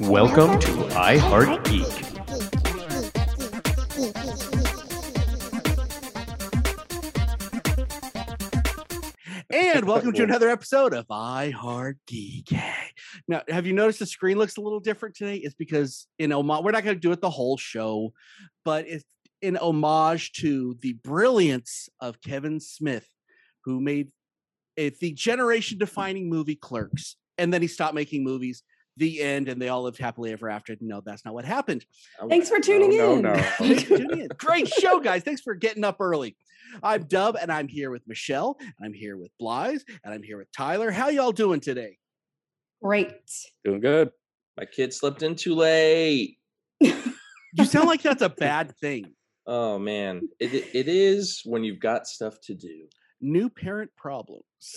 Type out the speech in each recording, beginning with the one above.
Welcome to iHeart Geek. And welcome to another episode of I Heart Geek. Now, have you noticed the screen looks a little different today? It's because in homage, we're not going to do it the whole show, but it's in homage to the brilliance of Kevin Smith, who made the generation-defining movie Clerks, and then he stopped making movies. The end, and they all lived happily ever after. No, that's not what happened. Oh, Thanks for tuning no, in. No, no. Thanks for tuning in. Great show, guys. Thanks for getting up early. I'm Dub, and I'm here with Michelle, and I'm here with Blythe, and I'm here with Tyler. How y'all doing today? Great. Doing good. My kid slept in too late. You sound like that's a bad thing. Oh man, it it is when you've got stuff to do. New parent problems.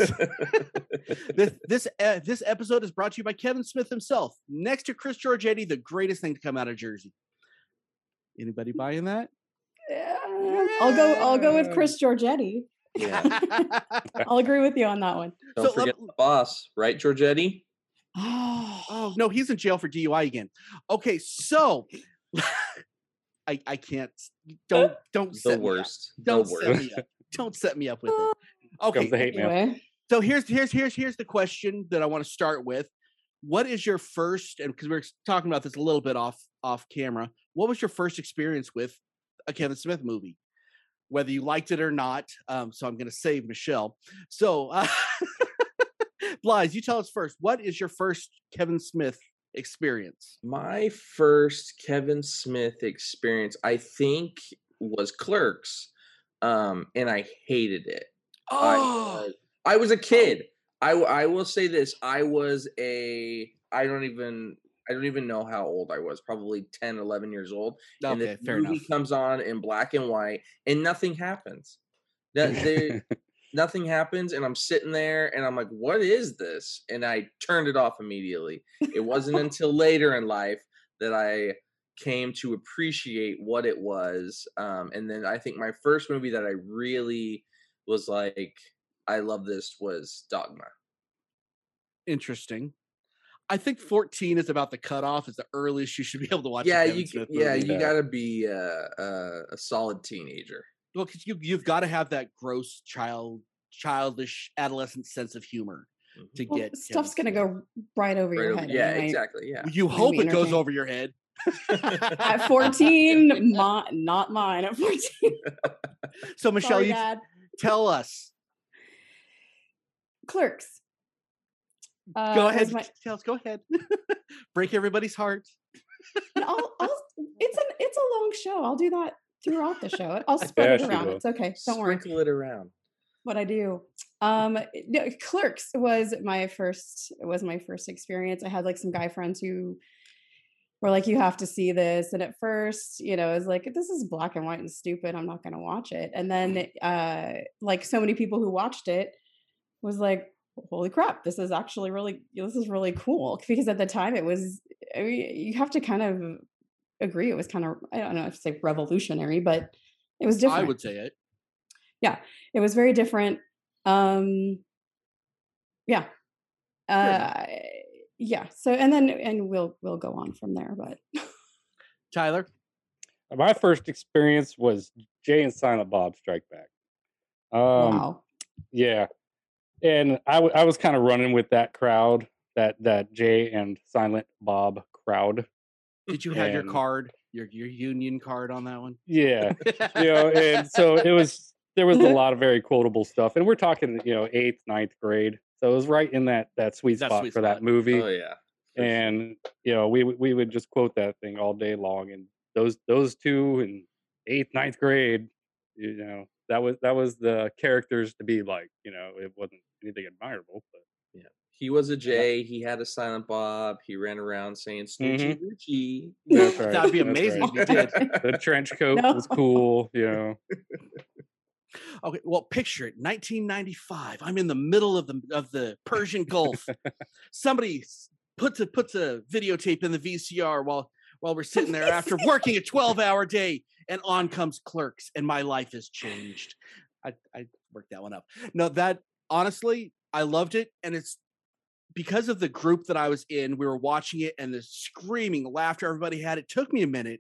this this uh, this episode is brought to you by Kevin Smith himself, next to Chris Giorgetti, the greatest thing to come out of Jersey. Anybody buying that? Yeah, I'll go. I'll go with Chris Giorgetti. Yeah. I'll agree with you on that one. Don't So, forget um, the boss, right, Giorgetti? Oh, Oh no, he's in jail for DUI again. Okay, so I I can't don't don't The set me up. worst. The Don't set worst. Me up. Don't set me up with it. Okay, the hate anyway. so here's here's here's here's the question that I want to start with. What is your first and because we are talking about this a little bit off off camera, what was your first experience with a Kevin Smith movie? Whether you liked it or not. Um, so I'm gonna save Michelle. So uh, Blythe, you tell us first. What is your first Kevin Smith experience? My first Kevin Smith experience, I think, was Clerks, um, and I hated it. I, Oh, was- I was a kid. I I will say this. I was a. I don't even. I don't even know how old I was. Probably 10, 11 years old. Okay, and the fair movie enough. comes on in black and white, and nothing happens. That there, nothing happens, and I'm sitting there, and I'm like, "What is this?" And I turned it off immediately. It wasn't until later in life that I came to appreciate what it was. Um, and then I think my first movie that I really was like, "I love this," was Dogma. Interesting. I think 14 is about the cutoff. Is the earliest you should be able to watch. yeah, Kevin you, Smith yeah, movie. you got to be uh, uh, a solid teenager. Well, because you you've got to have that gross child, childish, adolescent sense of humor Mhm. to Well, get stuff's gonna go right over Right your over- head. yeah, anyway. exactly. Yeah. You hope it goes over your head. At 14, my, not mine. At 14, so Michelle, Sorry, you Dad. tell us. Clerks. Uh, Go ahead. my- Tell us. Go ahead. Break everybody's heart. and I'll, I'll, it's an it's a long show. I'll do that throughout the show. I'll spread she it around. It's okay. Don't worry. Sprinkle it around. what I do. Um, no, Clerks was my first was my first experience. I had like some guy friends who were like, "You have to see this," and at first, you know, I was like, "This is black and white and stupid. I'm not going to watch it." And then, uh, like so many people who watched it was like, "Holy crap! This is actually really this is really cool." Because at the time, it was I mean, you have to kind of agree it was kind of I don't know if to say revolutionary, but it was different I would say it. Yeah, it was very different um yeah uh yeah so and then and we'll we'll go on from there but Tyler. My first experience was Jay and Silent Bob Strike Back. Um, wow Yeah, and I, w- I was kind of running with that crowd, that that Jay and Silent Bob crowd. Did you have your card, your your union card on that one? Yeah, you know, and so it was there was a lot of very quotable stuff, and we're talking you know eighth, ninth grade, so it was right in that that sweet That spot sweet for spot. that movie. Oh yeah. and you know we would- we would just quote that thing all day long and those those two in eighth ninth grade you know that was that was the characters to be like you know it wasn't anything admirable but yeah. he was a J. He had a silent Bob. He ran around saying "Snoochie mm-hmm. Richie." that's right That'd be amazing right. if you did. the trench coat No. was cool you know Okay, well, picture it, 1995. I'm in the middle of the of the Persian Gulf. Somebody puts a puts a videotape in the VCR while while we're sitting there after working a 12 hour day, and on comes Clerks, and my life has changed. I I worked that one up. No, that honestly, I loved it, and it's because of the group that I was in, we were watching it and the screaming laughter everybody had. It took me a minute.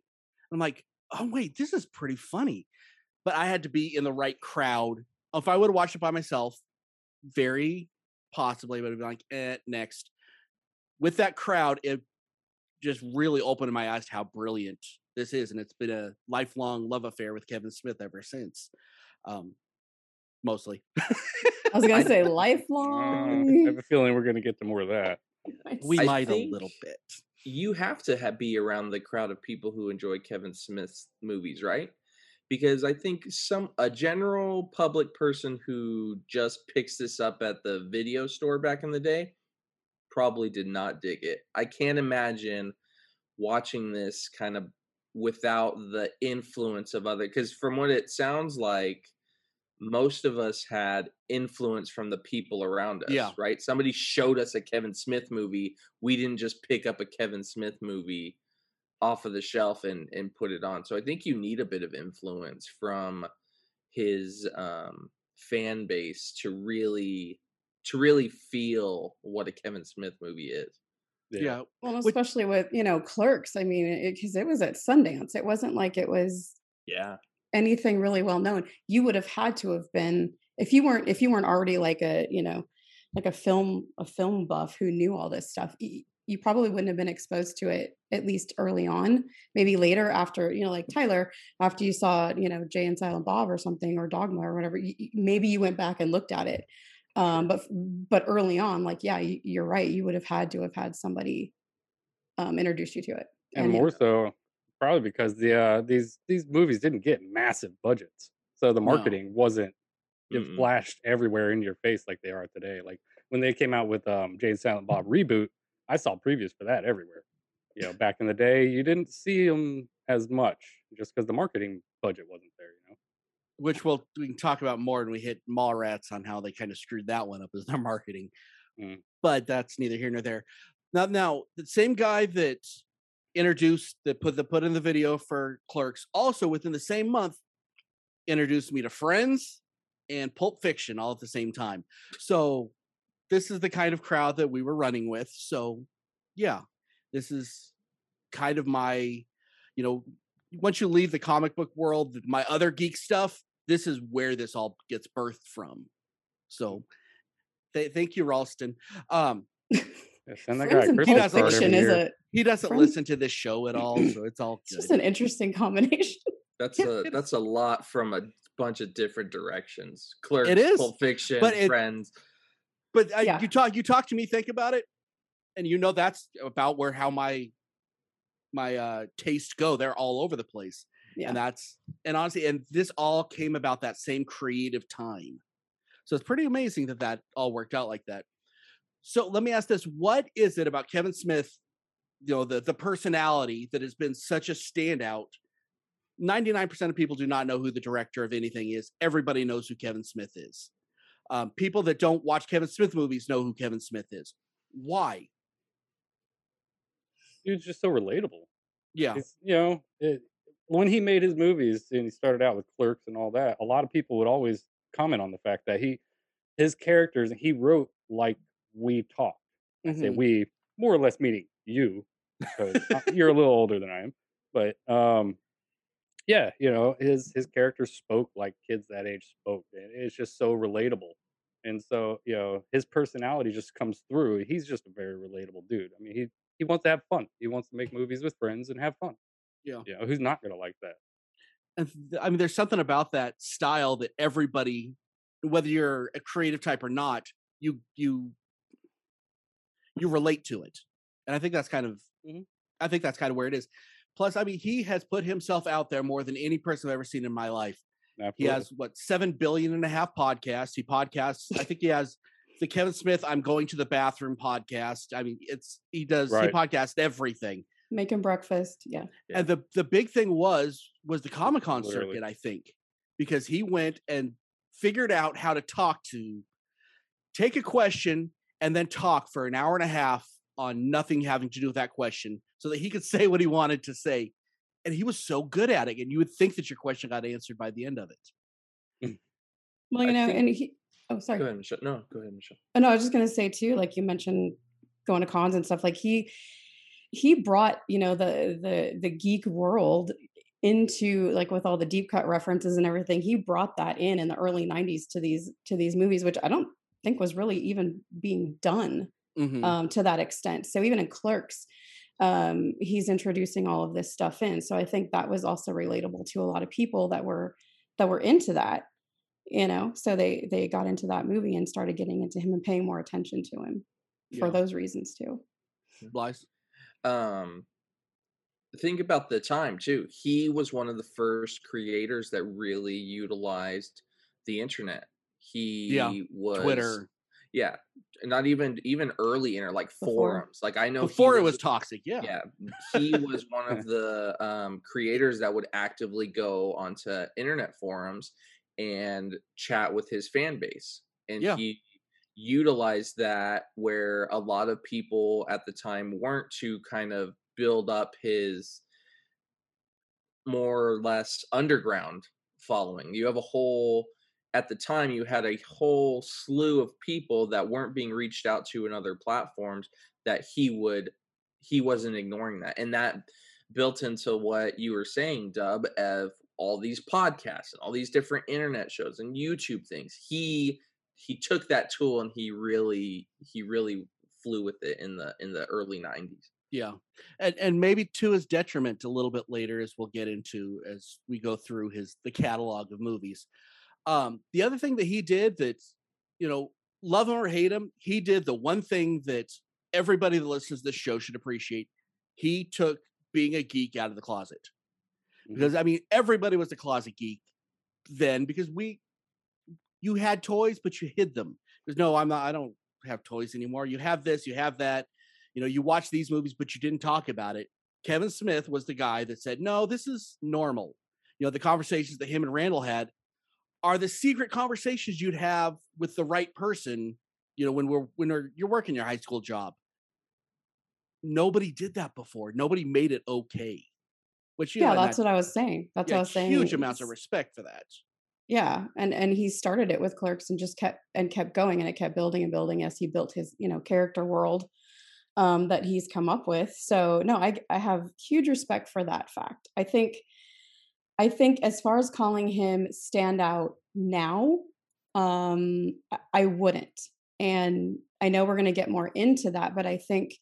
I'm like, oh wait, this is pretty funny. But I had to be in the right crowd. If I would have watched it by myself, very possibly would have been like, eh, next. With that crowd, it just really opened my eyes to how brilliant this is, and it's been a lifelong love affair with Kevin Smith ever since. Um, mostly. I was gonna say Uh, I have a feeling we're going to get to more of that. we I might a little bit. you have to have, be around the crowd of people who enjoy Kevin Smith's movies, right? Because I think some a general public person who just picks this up at the video store back in the day probably did not dig it. I can't imagine watching this kind of without the influence of other because from what it sounds like most of us had influence from the people around us Yeah. right somebody showed us a kevin smith movie we didn't just pick up a kevin smith movie off of the shelf and and put it on so i think you need a bit of influence from his um fan base to really to really feel what a kevin smith movie is Yeah. Well, especially with you know clerks. I mean, because it, was at Sundance. It wasn't like it was yeah anything really well known. You would have had to have been if you weren't if you weren't already like a you know like a film a film buff who knew all this stuff. Y- You probably wouldn't have been exposed to it at least early on. Maybe later after you know like Tyler after you saw you know Jay and Silent Bob or something or Dogma or whatever. You, you- maybe you went back and looked at it. Um, but but early on, like yeah, you, you're right. You would have had to have had somebody um, introduce you to it. and it- more so probably because the uh these these movies didn't get massive budgets so the No. marketing wasn't it Mm-mm. flashed everywhere in your face like they are today like when they came out with um Jay and silent bob reboot i saw previews for that everywhere you know back in the day you didn't see them as much just because the marketing budget wasn't there you know which we'll we can talk about more when we hit Mallrats on how they kind of screwed that one up as their marketing. Mm. But that's neither here nor there. Now, now the same guy that introduced that put the put in the video for Clerks also within the same month introduced me to Friends and Pulp Fiction all at the same time. So this is the kind of crowd that we were running with. So yeah, this is kind of my, you know, once you leave the comic book world, my other geek stuff, this is where this all gets birthed from. So th- thank you, Ralston. Um, Yeah, send that Friends guy a and Christmas Pulp Pulp card Fiction is a he doesn't Friends- listen to this show at all, so it's all it's just an interesting combination. That's a that's a lot from a bunch of different directions. Clerks, is, Pulp Fiction, but it- Friends. But I, Yeah. you talk, you talk to me, think about it, and you know that's about where how my my uh tastes go. They're all over the place. Yeah. and that's and honestly and this all came about that same creative time so it's pretty amazing that that all worked out like that so let me ask this what is it about kevin smith you know the the personality that has been such a standout 99% of people do not know who the director of anything is everybody knows who kevin smith is um, people that don't watch kevin smith movies know who kevin smith is why dude's just so relatable yeah It's, you know, it, when he made his movies and he started out with Clerks and all that, a lot of people would always comment on the fact that he, his characters, he wrote like we talk. I say Mhm. we, more or less meaning you, because you're a little older than I am. But um, yeah, you know, his his characters spoke like kids that age spoke. and It's just so relatable. And so, you know, his personality just comes through. He's just a very relatable dude. I mean, he he wants to have fun. He wants to make movies with friends and have fun. Yeah. You know, who's not gonna like that? and th- I mean, there's something about that style that everybody, whether you're a creative type or not, you you you relate to it, and I think that's kind of, Mhm. I think that's kind of where it is. Plus, I mean, he has put himself out there more than any person I've ever seen in my life. He has what seven billion and a half podcasts. He podcasts. I think he has the Kevin Smith "I'm Going to the Bathroom" podcast. I mean, it's he does he Right. podcasts everything. Making breakfast. Yeah. Yeah. And the the big thing was was the Comic Con circuit, I think, because he went and figured out how to talk to, take a question and then talk for an hour and a half on nothing having to do with that question, so that he could say what he wanted to say. And he was so good at it, and you would think that your question got answered by the end of it. Well, you I know, think- and he. Oh, sorry. Go ahead, Michelle. No, go ahead, Michelle. Oh, no, I was just gonna say too, like you mentioned going to cons and stuff. Like he he brought you know the the the geek world into like with all the deep cut references and everything he brought that in in the early 90s to these to these movies which i don't think was really even being done Mhm. um, to that extent so even in clerks um, he's introducing all of this stuff in so i think that was also relatable to a lot of people that were that were into that you know so they they got into that movie and started getting into him and paying more attention to him for Yeah. those reasons too Blythe? um think about the time too he was one of the first creators that really utilized the internet he yeah. was Twitter. Yeah not even even early inter like Before. forums like i know Before it was toxic, yeah. yeah he was one of the um, creators that would actively go onto internet forums and chat with his fan base and Yeah. he utilized that where a lot of people at the time weren't to kind of build up his more or less underground following you have a whole at the time you had a whole slew of people that weren't being reached out to in other platforms that he would he wasn't ignoring that and that built into what you were saying dub of all these podcasts and all these different internet shows and youtube things he he took that tool and he really he really flew with it in the in the early 90s Yeah. And and maybe to his detriment a little bit later as we'll get into as we go through his the catalog of movies. Um the other thing that he did that you know, love him or hate him, he did the one thing that everybody that listens to this show should appreciate. He took being a geek out of the closet. Mhm. Because I mean everybody was a closet geek then because we you had toys but you hid them. There's no I'm not I don't have toys anymore. You have this, you have that you know, you watch these movies, but you didn't talk about it. Kevin Smith was the guy that said, no, this is normal. You know, the conversations that him and Randall had are the secret conversations you'd have with the right person, you know, when we're when we're, you're working your high school job. Nobody did that before. Nobody made it okay. Which you yeah know, that's I- what i was saying that's yeah, what i was saying huge amounts of respect for that. yeah and and he started it with clerks and just kept and kept going and it kept building and building as he built his you know character world um that he's come up with so no i i have huge respect for that fact i think i think as far as calling him stand out now um I- wouldn't. And i know we're going to get more into that but i think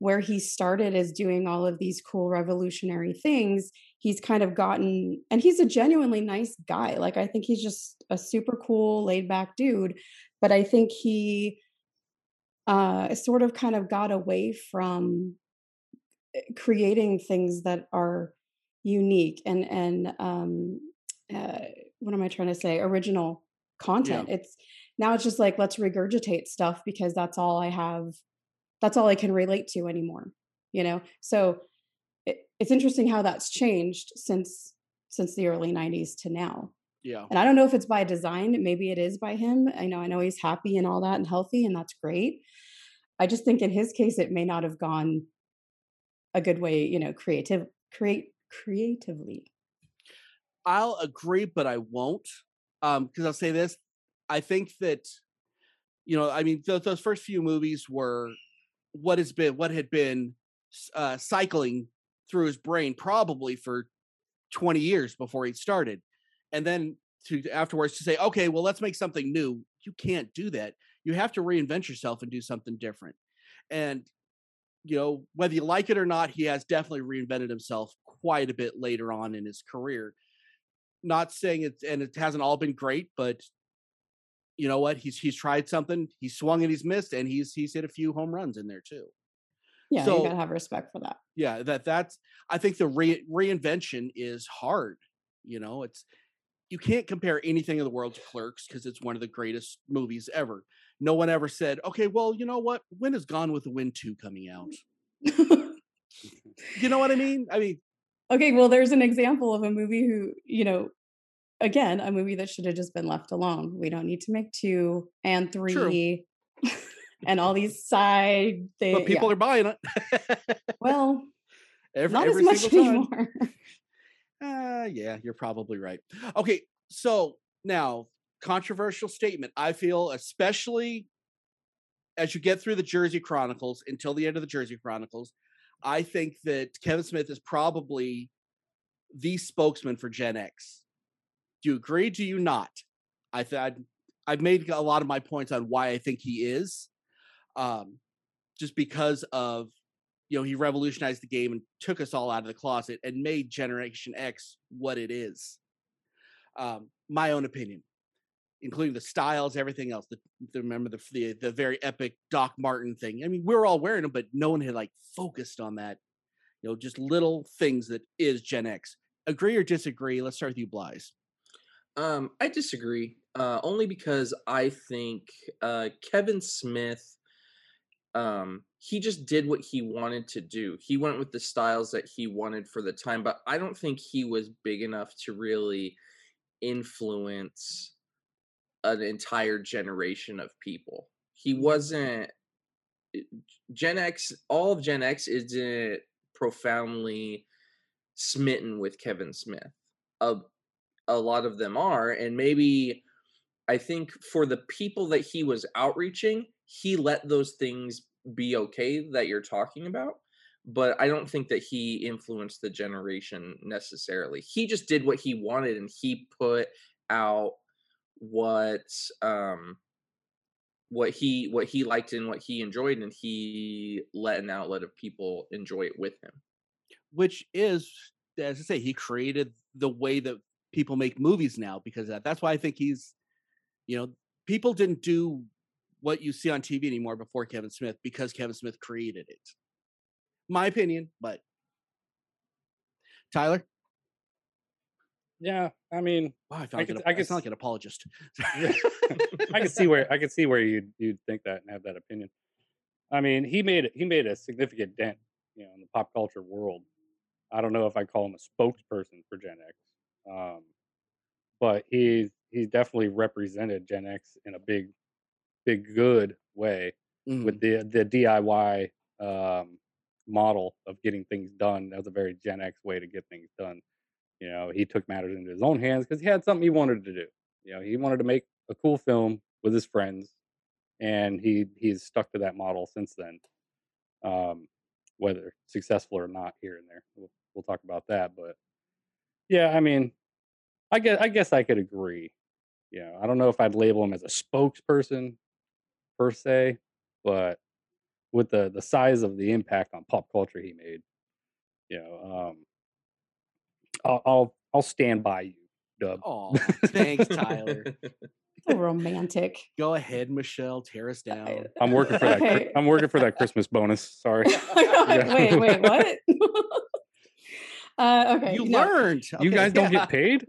where he started is doing all of these cool revolutionary things he's kind of gotten and he's a genuinely nice guy like i think he's just a super cool laid back dude but i think he uh sort of kind of got away from eh, creating things that are unique and and um uh, what am i trying to say? Original content. It's now it's just like let's regurgitate stuff because that's all i have that's all i can relate to anymore you know? So it, it's interesting how that's changed since since the early 90s to now. Yeah. and i don't know if it's by design maybe it is by him. I know i know he's happy and all that and healthy and that's great. I just think in his case it may not have gone a good way you know creative create creatively I'll agree, but I won't. Um, because I'll say this. I think that, you know, I mean, those, those first few movies were what has been what had been uh, cycling through his brain probably for 20 years before he started, and then to afterwards to say, okay, well, let's make something new. You can't do that. You have to reinvent yourself and do something different. And you know, whether you like it or not, he has definitely reinvented himself quite a bit later on in his career not saying it's and it hasn't all been great, but you know what? He's he's tried something. He's swung and he's missed, and he's he's hit a few home runs in there too. yeah So- you gotta have respect for that Yeah, that that's I think the re- reinvention is hard. You know, it's you can't compare anything in the world to Clerks because it's one of the greatest movies ever. No one ever said, okay, well, you know what? When is Gone with the Wind two coming out? You know what I mean? I mean, okay well there's an example of a movie who you know again a movie that should have just been left alone we don't need to make two and three and all these side things but people are buying it. well every, not every as much anymore Uh, yeah, you're probably right. Okay, so now controversial statement. I feel, especially as you get through the Jersey Chronicles until the end of the Jersey Chronicles, I think that Kevin Smith is probably the spokesman for Gen X. Do you agree? Do you not? I thought I've made a lot of my points on why I think he is, um, just because of you know he revolutionized the game and took us all out of the closet and made Generation X what it is. Um, my own opinion, including the styles, everything else. The, the remember the, the the very epic Doc Martin thing. I mean, we were all wearing them, but no one had like focused on that. You know, just little things that is Gen X. Agree or disagree? Let's start with you, Blythe. Um, I disagree. Uh, only because I think uh, Kevin Smith, um, he just did what he wanted to do. He went with the styles that he wanted for the time, but I don't think he was big enough to really influence an entire generation of people. He mm-hmm. wasn't eh, Gen X. All of Gen X isn't profoundly smitten with Kevin Smith. A a lot of them are, and maybe I think for the people that he was outreaching, he let those things be okay that you're talking about. But I don't think that he influenced the generation necessarily. He just did what he wanted and he put out what um what he what he liked and what he enjoyed and he let an outlet of people enjoy it with him. Which is as i say he created the way that people make movies now because that that's why i think he's you know people didn't do what you see on tv anymore before kevin smith because kevin smith created it. My opinion but tyler Yeah, I mean, wow i, I like could- an, I I could sound like an apologist I can see where I can see where you'd you'd think that and have that opinion. I mean, he made he made a significant dent, you know, in the pop culture world. I don't know if I call him a spokesperson for Gen X, um, but he's he's definitely represented Gen X in a big, big good way Mm. with the the DIY um, model of getting things done. That was a very Gen X way to get things done. You know, he took matters into his own hands because he had something he wanted to do. You know, he wanted to make a cool film with his friends, and he he's stuck to that model since then. Um, whether successful or not, here and there, we'll, we'll talk about that. But yeah, I mean, I guess I guess I could agree. You know, I don't know if I'd label him as a spokesperson per se, but with the the size of the impact on pop culture he made, you know, um, I'll I'll, I'll stand by you, Dub. oh thanks tyler So romantic. go ahead michelle tear us down I'm working for that. Okay. I'm working for that Christmas bonus. Sorry. wait, wait, what? uh, okay. you no. learned You Okay, guys don't yeah. get paid?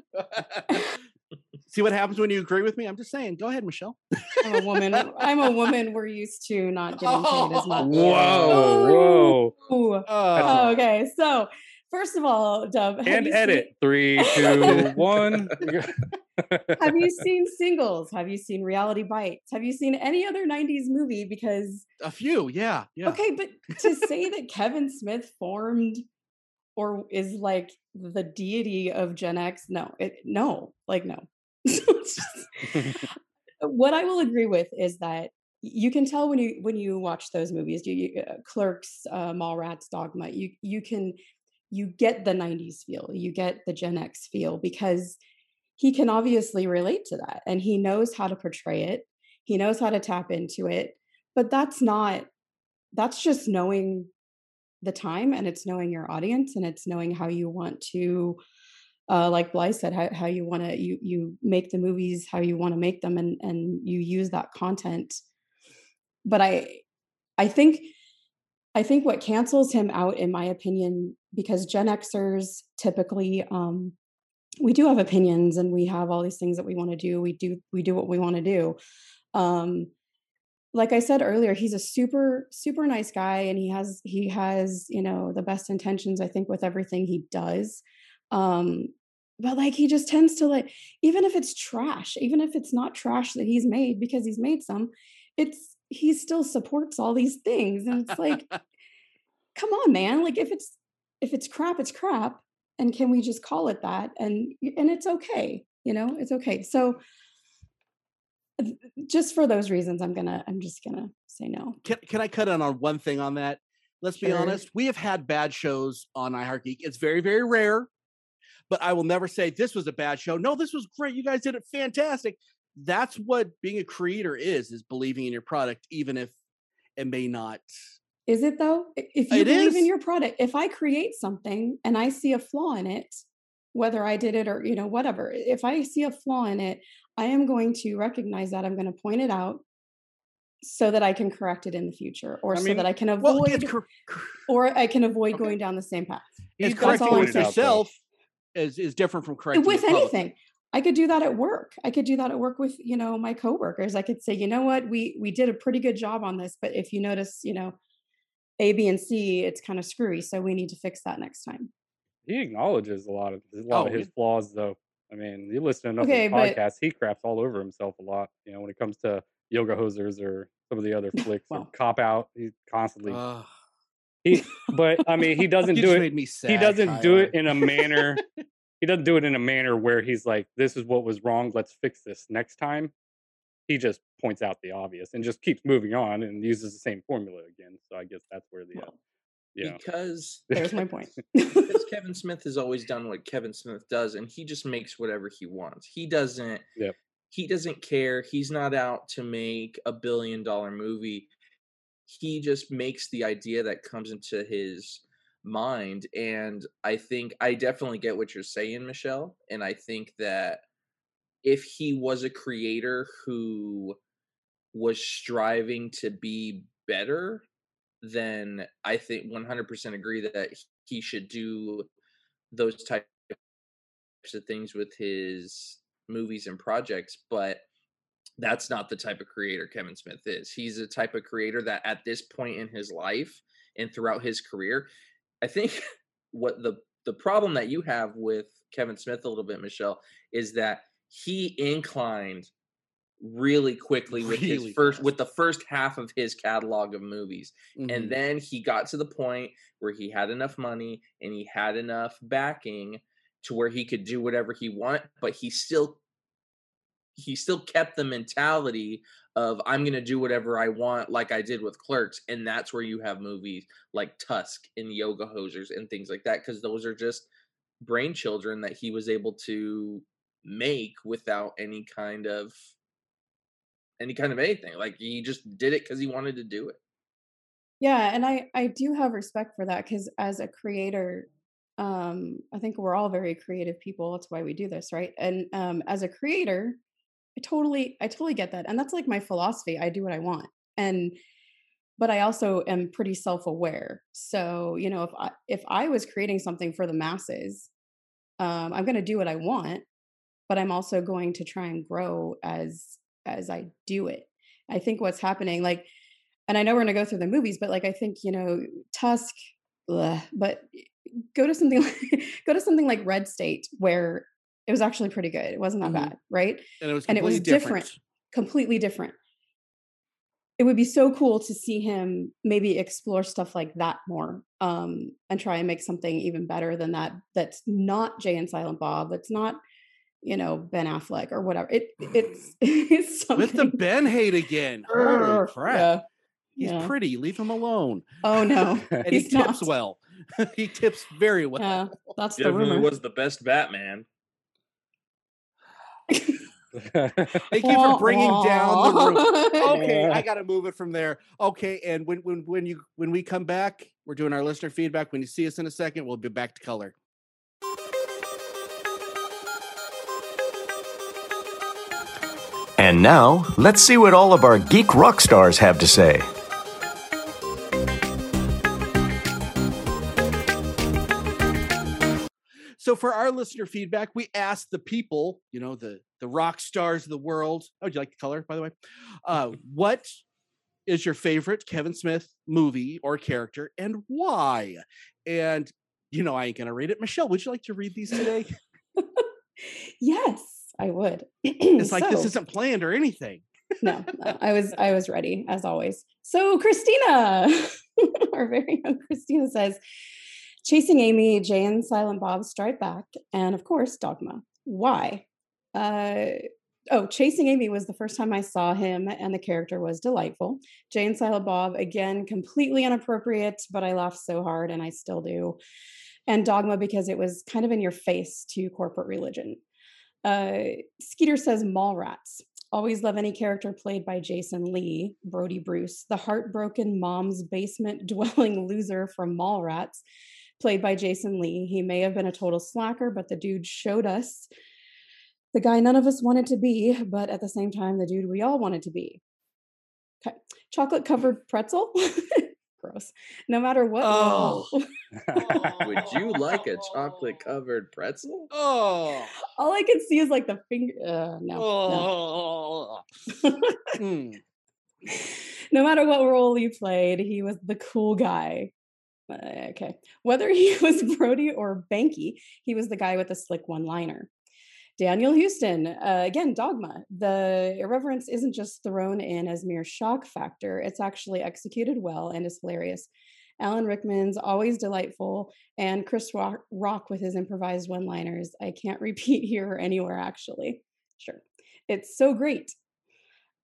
See what happens when you agree with me? I'm just saying. Go ahead, Michelle. I'm a woman. I'm a woman. We're used to not getting paid as much. Whoa, whoa. Ooh. Uh, Oh, okay. So, first of all, Dub, have And you edit. Three, two, one. Seen, have you seen Singles? Have you seen Reality Bites? Have you seen any other '90s movie? Because a few, yeah, yeah. okay, but to say that Kevin Smith formed or is like the deity of Gen X, no, it, no, like no. What I will agree with is that you can tell when you when you watch those movies, you, you uh, Clerks, uh, Mallrats, Dogma, you you can you get the 90s feel, you get the Gen X feel because he can obviously relate to that and he knows how to portray it. He knows how to tap into it, but that's not that's just knowing the time and it's knowing your audience and it's knowing how you want to uh, like Blythe said, how, how you want to you you make the movies how you want to make them, and and you use that content. But I, I think, I think what cancels him out, in my opinion, because Gen Xers typically, um, we do have opinions and we have all these things that we want to do. We do we do what we want to do. Um, like I said earlier, he's a super super nice guy, and he has he has you know the best intentions I think with everything he does. Um, but like he just tends to like even if it's trash even if it's not trash that he's made because he's made some it's he still supports all these things and it's like come on man like if it's if it's crap it's crap and can we just call it that and and it's okay you know it's okay so just for those reasons, I'm gonna I'm just gonna say no. Can, can I cut in on one thing on that? Let's be Sure. honest. We have had bad shows on iHeart Geek. It's very, very rare, but I will never say this was a bad show. No, this was great. You guys did it fantastic. That's what being a creator is: is believing in your product, even if it may not. Is it though? If you It believe in your product, if I create something and I see a flaw in it, whether I did it or you know whatever, if I see a flaw in it, I am going to recognize that. I'm going to point it out so that I can correct it in the future, or I so mean, that I can avoid, it's, cor- or I can avoid Okay. going down the same path. it's correcting all it I'm saying. yourself is is different from correcting with anything i could do that at work i could do that at work with you know my coworkers i could say you know what we we did a pretty good job on this but if you notice you know a b and c it's kind of screwy so we need to fix that next time He acknowledges a lot of a lot oh, of Oh, his yeah. flaws, though. I mean, you listen to enough Okay, of the but- podcasts, he craps all over himself a lot. You know, when it comes to yoga hosers or some of the other flicks, Well. cop out. He constantly Ugh. he, but I mean, he doesn't do it. sad. he doesn't do it in a manner. he doesn't do it in a manner where he's like, "This is what was wrong. Let's fix this next time." He just points out the obvious and just keeps moving on and uses the same formula again. So I guess that's where the uh, yeah. Because there's my point because Kevin Smith has always done what Kevin Smith does, and he just makes whatever he wants. He doesn't. Yep. He doesn't care. He's not out to make a billion dollar movie. He just makes the idea that comes into his mind, and I think I definitely get what you're saying, Michelle. And I think that if he was a creator who was striving to be better, then I think 100% agree that he should do those types of things with his movies and projects. But that's not the type of creator Kevin Smith is. He's a type of creator that at this point in his life and throughout his career, I think what the the problem that you have with Kevin Smith a little bit, Michelle, is that he inclined really quickly with Really his first fast. with the first half of his catalog of movies Mhm. and then he got to the point where he had enough money and he had enough backing to where he could do whatever he want but he still he still kept the mentality of i'm going to do whatever i want like i did with clerks and that's where you have movies like tusk and yoga hosers and things like that because those are just brain children that he was able to make without any kind of any kind of anything like he just did it because he wanted to do it. Yeah and i i do have respect for that because as a creator um i think we're all very creative people that's why we do this right? And um as a creator i totally i totally get that and that's like my philosophy i do what i want and but i also am pretty self-aware so you know if i if i was creating something for the masses um i'm going to do what i want but i'm also going to try and grow as as i do it i think what's happening like and I know we're gonna go through the movies, but like I think you know Tusk, bleh, but go to something like, go to something like Red State where it was actually pretty good. It wasn't that Mhm. bad, right? and it was and it was completely different. Completely different. It would be so cool to see him maybe explore stuff like that more, um, and try and make something even better than that. That's not Jay and Silent Bob. That's not, you know, Ben Affleck or whatever. It mm. it's it's something with the Ben hate again. Holy crap! yeah, He's yeah. pretty. Leave him alone. Oh no, And he he's tips not. well. he tips very well. Yeah, that's the definitely rumor. was the best batman Thank you for bringing down the room. Okay, I got to move it from there. Okay, and when when when you when we come back, we're doing our listener feedback. When you see us in a second, we'll be back to color. And now, let's see what all of our geek rock stars have to say. So for our listener feedback, we asked the people, you know, the the rock stars of the world. Oh, would you like the color, by the way? Uh, what is your favorite Kevin Smith movie or character, and why? And you know, I ain't gonna read it. Michelle, would you like to read these today? yes, I would. It's like this isn't planned or anything. no, no, I was I was ready as always. So Christina, our very young Christina says, "Chasing Amy, Jay and Silent Bob Strike Back, and of course Dogma. Why? Uh, oh, Chasing Amy was the first time I saw him, and the character was delightful. Jay and Silent Bob, again, completely inappropriate, but I laughed so hard, and I still do. And Dogma because it was kind of in your face to corporate religion. Uh, Skeeter says Mallrats. Always love any character played by Jason Lee, Brodie Bruce, the heartbroken mom's basement dwelling loser from Mallrats, played by Jason Lee. He may have been a total slacker, but the dude showed us the guy none of us wanted to be, but at the same time, the dude we all wanted to be. Okay. Chocolate covered pretzel. Gross. No matter what. Oh. role- Would you like a chocolate covered pretzel? Oh. all I can see is like the finger. Uh, no, no. Oh. Mm. no matter what role he played, he was the cool guy. Uh, okay. Whether he was Brodie or Banky, he was the guy with the slick one liner. Daniel Houston, uh, again, Dogma. The irreverence isn't just thrown in as mere shock factor, it's actually executed well and is hilarious. Alan Rickman's always delightful, and Chris Rock, Rock with his improvised one liners. I can't repeat here or anywhere, actually. Sure. It's so great.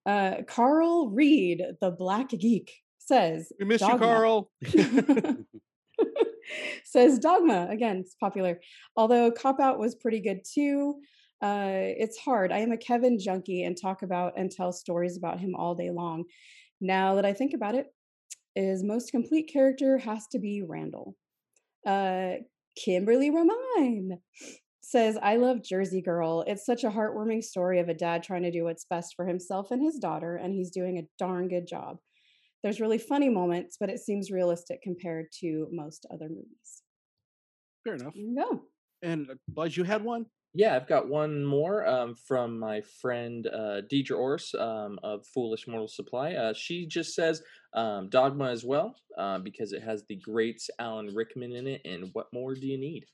Uh, Carl Reed, the Black Geek, says We miss you, Carl. says Dogma. Again, it's popular. Although Cop Out was pretty good too. Uh, it's hard. I am a Kevin junkie and talk about and tell stories about him all day long. Now that I think about it, his most complete character has to be Randall. Uh, Kimberly Romine says, I love Jersey Girl. It's such a heartwarming story of a dad trying to do what's best for himself and his daughter, and he's doing a darn good job. There's really funny moments, but it seems realistic compared to most other movies. Fair enough. There you go. And uh, Buzz, you had one? Yeah, I've got one more um, from my friend uh, Deidre Orse um, of Foolish Mortal Supply. Uh, she just says um, Dogma as well uh, because it has the great Alan Rickman in it. And what more do you need?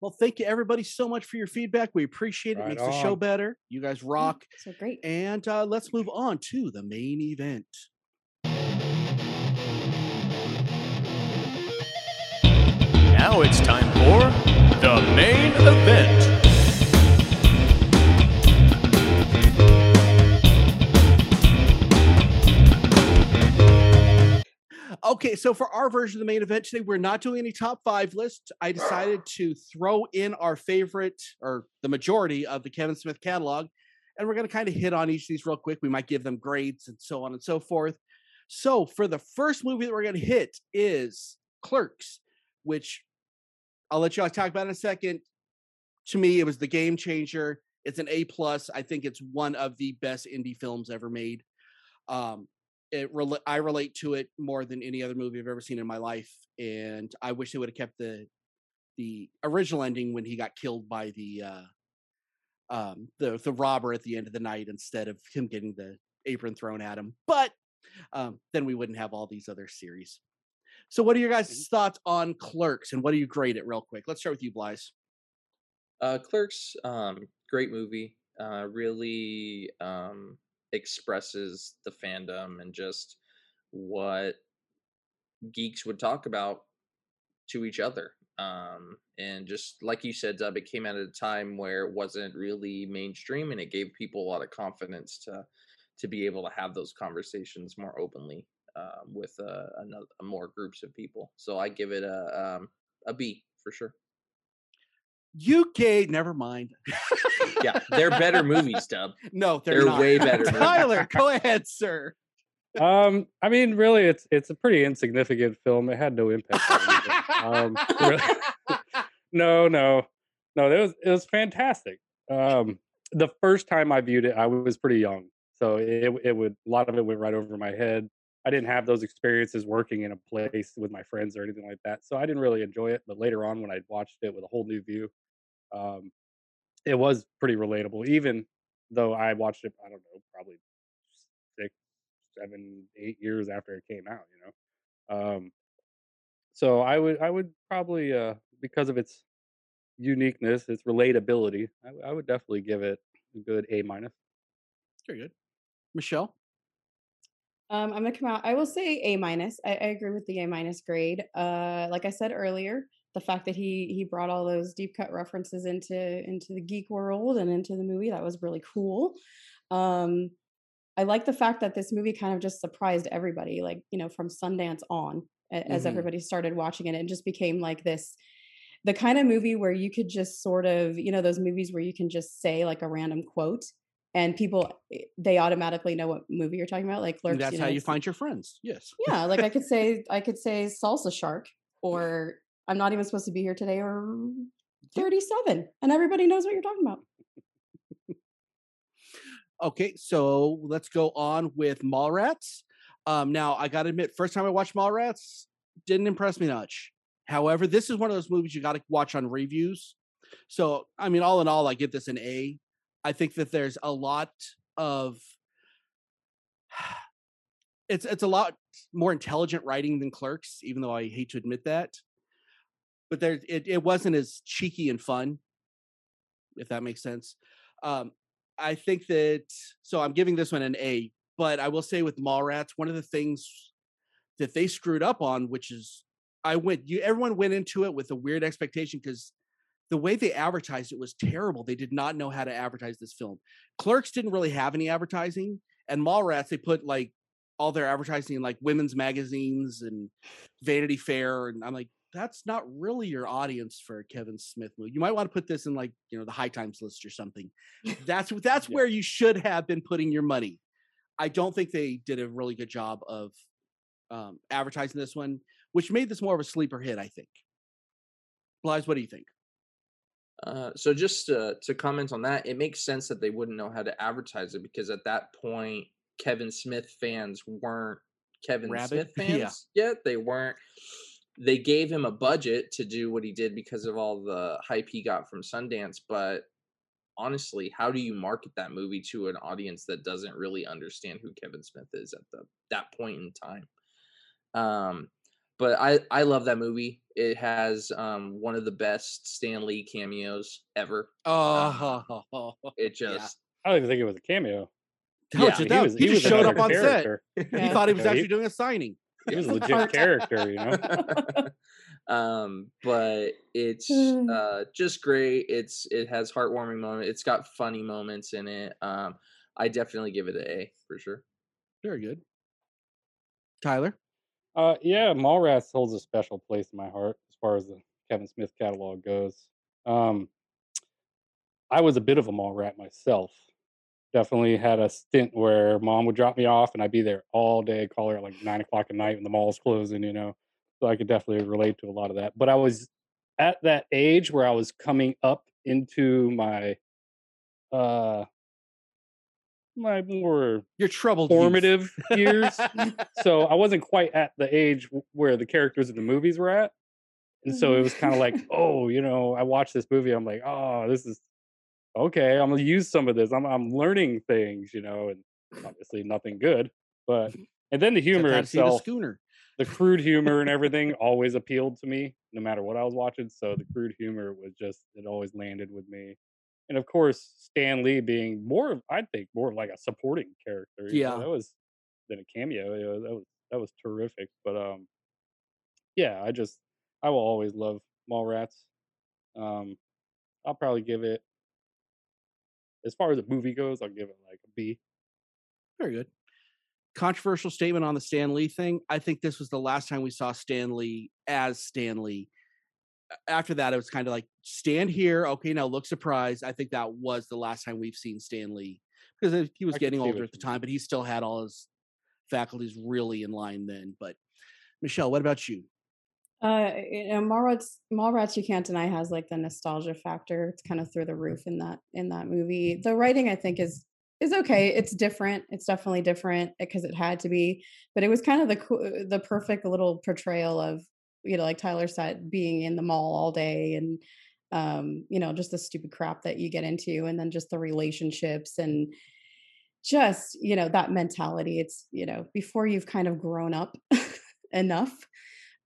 Well, thank you everybody so much for your feedback. We appreciate it. Right Makes the show better. You guys rock. So great. And uh, let's move on to the main event. Now it's time for the main event. Okay, so for our version of the main event today, we're not doing any top five lists. I decided to throw in our favorite or the majority of the Kevin Smith catalog, and we're going to kind of hit on each of these real quick. We might give them grades and so on and so forth. So for the first movie that we're going to hit is Clerks, which I'll let you all talk about it in a second. To me, it was the game changer. It's an A plus. I think it's one of the best indie films ever made. Um, it rela- I relate to it more than any other movie I've ever seen in my life, and I wish they would have kept the the original ending when he got killed by the uh, um, the the robber at the end of the night instead of him getting the apron thrown at him. But um, then we wouldn't have all these other series. So, what are your guys' thoughts on Clerks, and what do you grade it real quick? Let's start with you, Blythe. Uh, Clerks, um, great movie. Uh, really um, expresses the fandom and just what geeks would talk about to each other. Um, and just like you said, Dub, it came out at a time where it wasn't really mainstream, and it gave people a lot of confidence to to be able to have those conversations more openly uh, with uh, another, more groups of people. So I give it a um, a B for sure. UK, never mind. Yeah, they're better movies, Dub. No, they're, They're not. way better. Tyler, go ahead, sir. um, I mean, really, it's it's a pretty insignificant film. It had no impact. On anything. um, really- no, no, no. It was it was fantastic. Um, the first time I viewed it, I was pretty young, so it it would a lot of it went right over my head. I didn't have those experiences working in a place with my friends or anything like that, so I didn't really enjoy it. But later on, when I watched it with a whole new view, um, it was pretty relatable. Even though I watched it, I don't know, probably six, seven, eight years after it came out. You know, um, so I would I would probably uh, because of its uniqueness, its relatability, I, would definitely give it a good A minus. Very good. Michelle? Um, I'm gonna come out. I will say A minus. I, I agree with the A minus grade. Uh, like I said earlier, the fact that he he brought all those deep cut references into into the geek world and into the movie that was really cool um i like the fact that this movie kind of just surprised everybody like you know from sundance on a- as everybody started watching it it just became like this the kind of movie where you could just sort of you know those movies where you can just say like a random quote and people eh, they automatically know what movie you're talking about like clerks that's you how you find your friends. Yes. yeah like i could say i could say salsa shark or i'm not even supposed to be here today or 37 and everybody knows what you're talking about Okay, so let's go on with Mallrats. Um, now I gotta admit, first time I watched Mallrats, didn't impress me much. However, this is one of those movies you gotta watch on reviews. So I mean, all in all, I give this an A. I think that there's a lot of it's it's a lot more intelligent writing than Clerks, even though I hate to admit that. But there, it, it wasn't as cheeky and fun, if that makes sense. Um, I think that so I'm giving this one an A, but I will say with Mallrats, one of the things that they screwed up on, which is I went you everyone went into it with a weird expectation because the way they advertised it was terrible. They did not know how to advertise this film. Clerks didn't really have any advertising, and Mallrats they put like all their advertising in like women's magazines and Vanity Fair, and I'm like, that's not really your audience for a Kevin Smith movie. You might want to put this in like you know the High Times list or something. That's that's Yeah. where you should have been putting your money. I don't think they did a really good job of um, advertising this one, which made this more of a sleeper hit. I think. Blythe, what do you think? Uh, so just uh, to comment on that, it makes sense that they wouldn't know how to advertise it because at that point, Kevin Smith fans weren't Kevin Rabid? Smith Yeah. fans yet. They weren't. They gave him a budget to do what he did because of all the hype he got from Sundance. But honestly, how do you market that movie to an audience that doesn't really understand who Kevin Smith is at the that point in time? Um, but I I love that movie. It has um one of the best Stan Lee cameos ever. Oh, It Yeah. just I don't even think it was a cameo. no, Yeah, just, he was, he, just was showed up another on set. He thought he was Yeah, he- actually doing a signing. He was a legit character, you know. um but it's uh just great it's it has heartwarming moments it's got funny moments in it um i definitely give it an a for sure Very good. Tyler. Uh, yeah, Mallrats holds a special place in my heart as far as the Kevin Smith catalog goes. Um, I was a bit of a mall rat myself. Definitely had a stint where mom would drop me off and I'd be there all day, call her at like nine o'clock at night when the mall's closing, you know. So I could definitely relate to a lot of that. But I was at that age where I was coming up into my uh my more You're troubled. formative years so I wasn't quite at the age where the characters in the movies were at. And so it was kind of like, mm-hmm. oh, you know, I watched this movie. I'm like, oh, this is okay. I'm gonna use some of this. I'm I'm learning things, you know, and obviously nothing good. But mm-hmm. and then the humor to the itself, schooner. the crude humor and everything always appealed to me, no matter what I was watching. So the crude humor was just it always landed with me. And of course, Stan Lee being more, of- I think, more like a supporting character. you know, Yeah. that was than a cameo. you know, that was that was terrific. But um, yeah, I just I will always love Mallrats. Um, I'll probably give it as far as the movie goes. I'll give it like a B. Very good. Controversial statement on the Stan Lee thing. I think this was the last time we saw Stan Lee as Stan Lee. A- After that, it was kind of like stand here. Okay, now look surprised. I think that was the last time we've seen Stan Lee because he was I getting older at the time, but he still had all his faculties really in line then. But Michelle, what about you? Uh, you know, Mallrats, Mallrats, you can't deny has like the nostalgia factor. It's kind of through the roof in that in that movie. The writing, I think, is is okay. It's different. It's definitely different because it had to be. But it was kind of the the perfect little portrayal of you know, like Tyler said, being in the mall all day and um, you know, just the stupid crap that you get into, and then just the relationships and just you know that mentality. It's you know before you've kind of grown up enough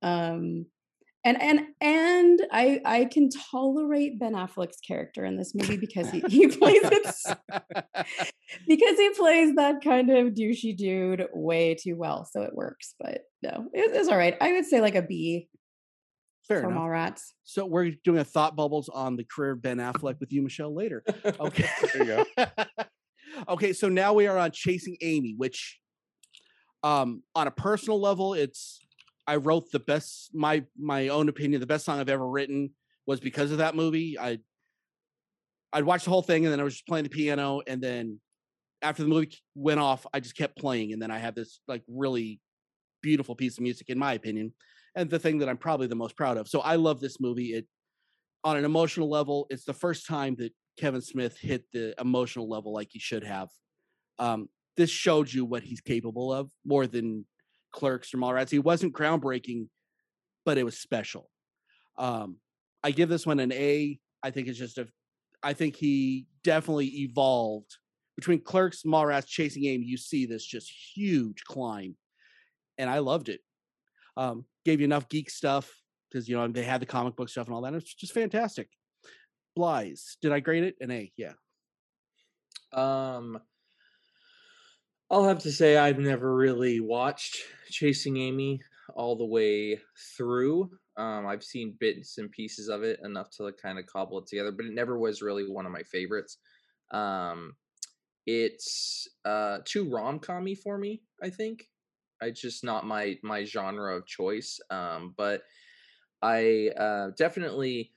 um and and and i i can tolerate ben affleck's character in this movie because he, he plays it because he plays that kind of douchey dude way too well so it works but no it, it's all right i would say like a b Fair for enough. Mallrats. So we're doing a thought bubbles on the career of Ben Affleck with you, Michelle, later. Okay. There you go. okay, so now we are on Chasing Amy, which um on a personal level, it's I wrote the best my my own opinion, the best song I've ever written was because of that movie. I I'd watch the whole thing and then I was just playing the piano and then after the movie went off, I just kept playing and then I had this like really beautiful piece of music in my opinion and the thing that I'm probably the most proud of. So I love this movie. It on an emotional level, it's the first time that Kevin Smith hit the emotional level like he should have. Um, this showed you what he's capable of more than Clerks or Mallrats. He wasn't groundbreaking, but it was special. Um, I give this one an A. I think it's just a. I think he definitely evolved between Clerks, Mallrats, Chasing Amy. You see this just huge climb, and I loved it. Um, gave you enough geek stuff because you know they had the comic book stuff and all that. It's just fantastic. Blythe, did I grade it an A? Yeah. Um, I'll have to say I've never really watched Chasing Amy all the way through. Um, I've seen bits and pieces of it enough to kind of cobble it together, but it never was really one of my favorites. Um, it's uh too rom-commy for me. I think it's just not my my genre of choice. Um, but I uh, definitely.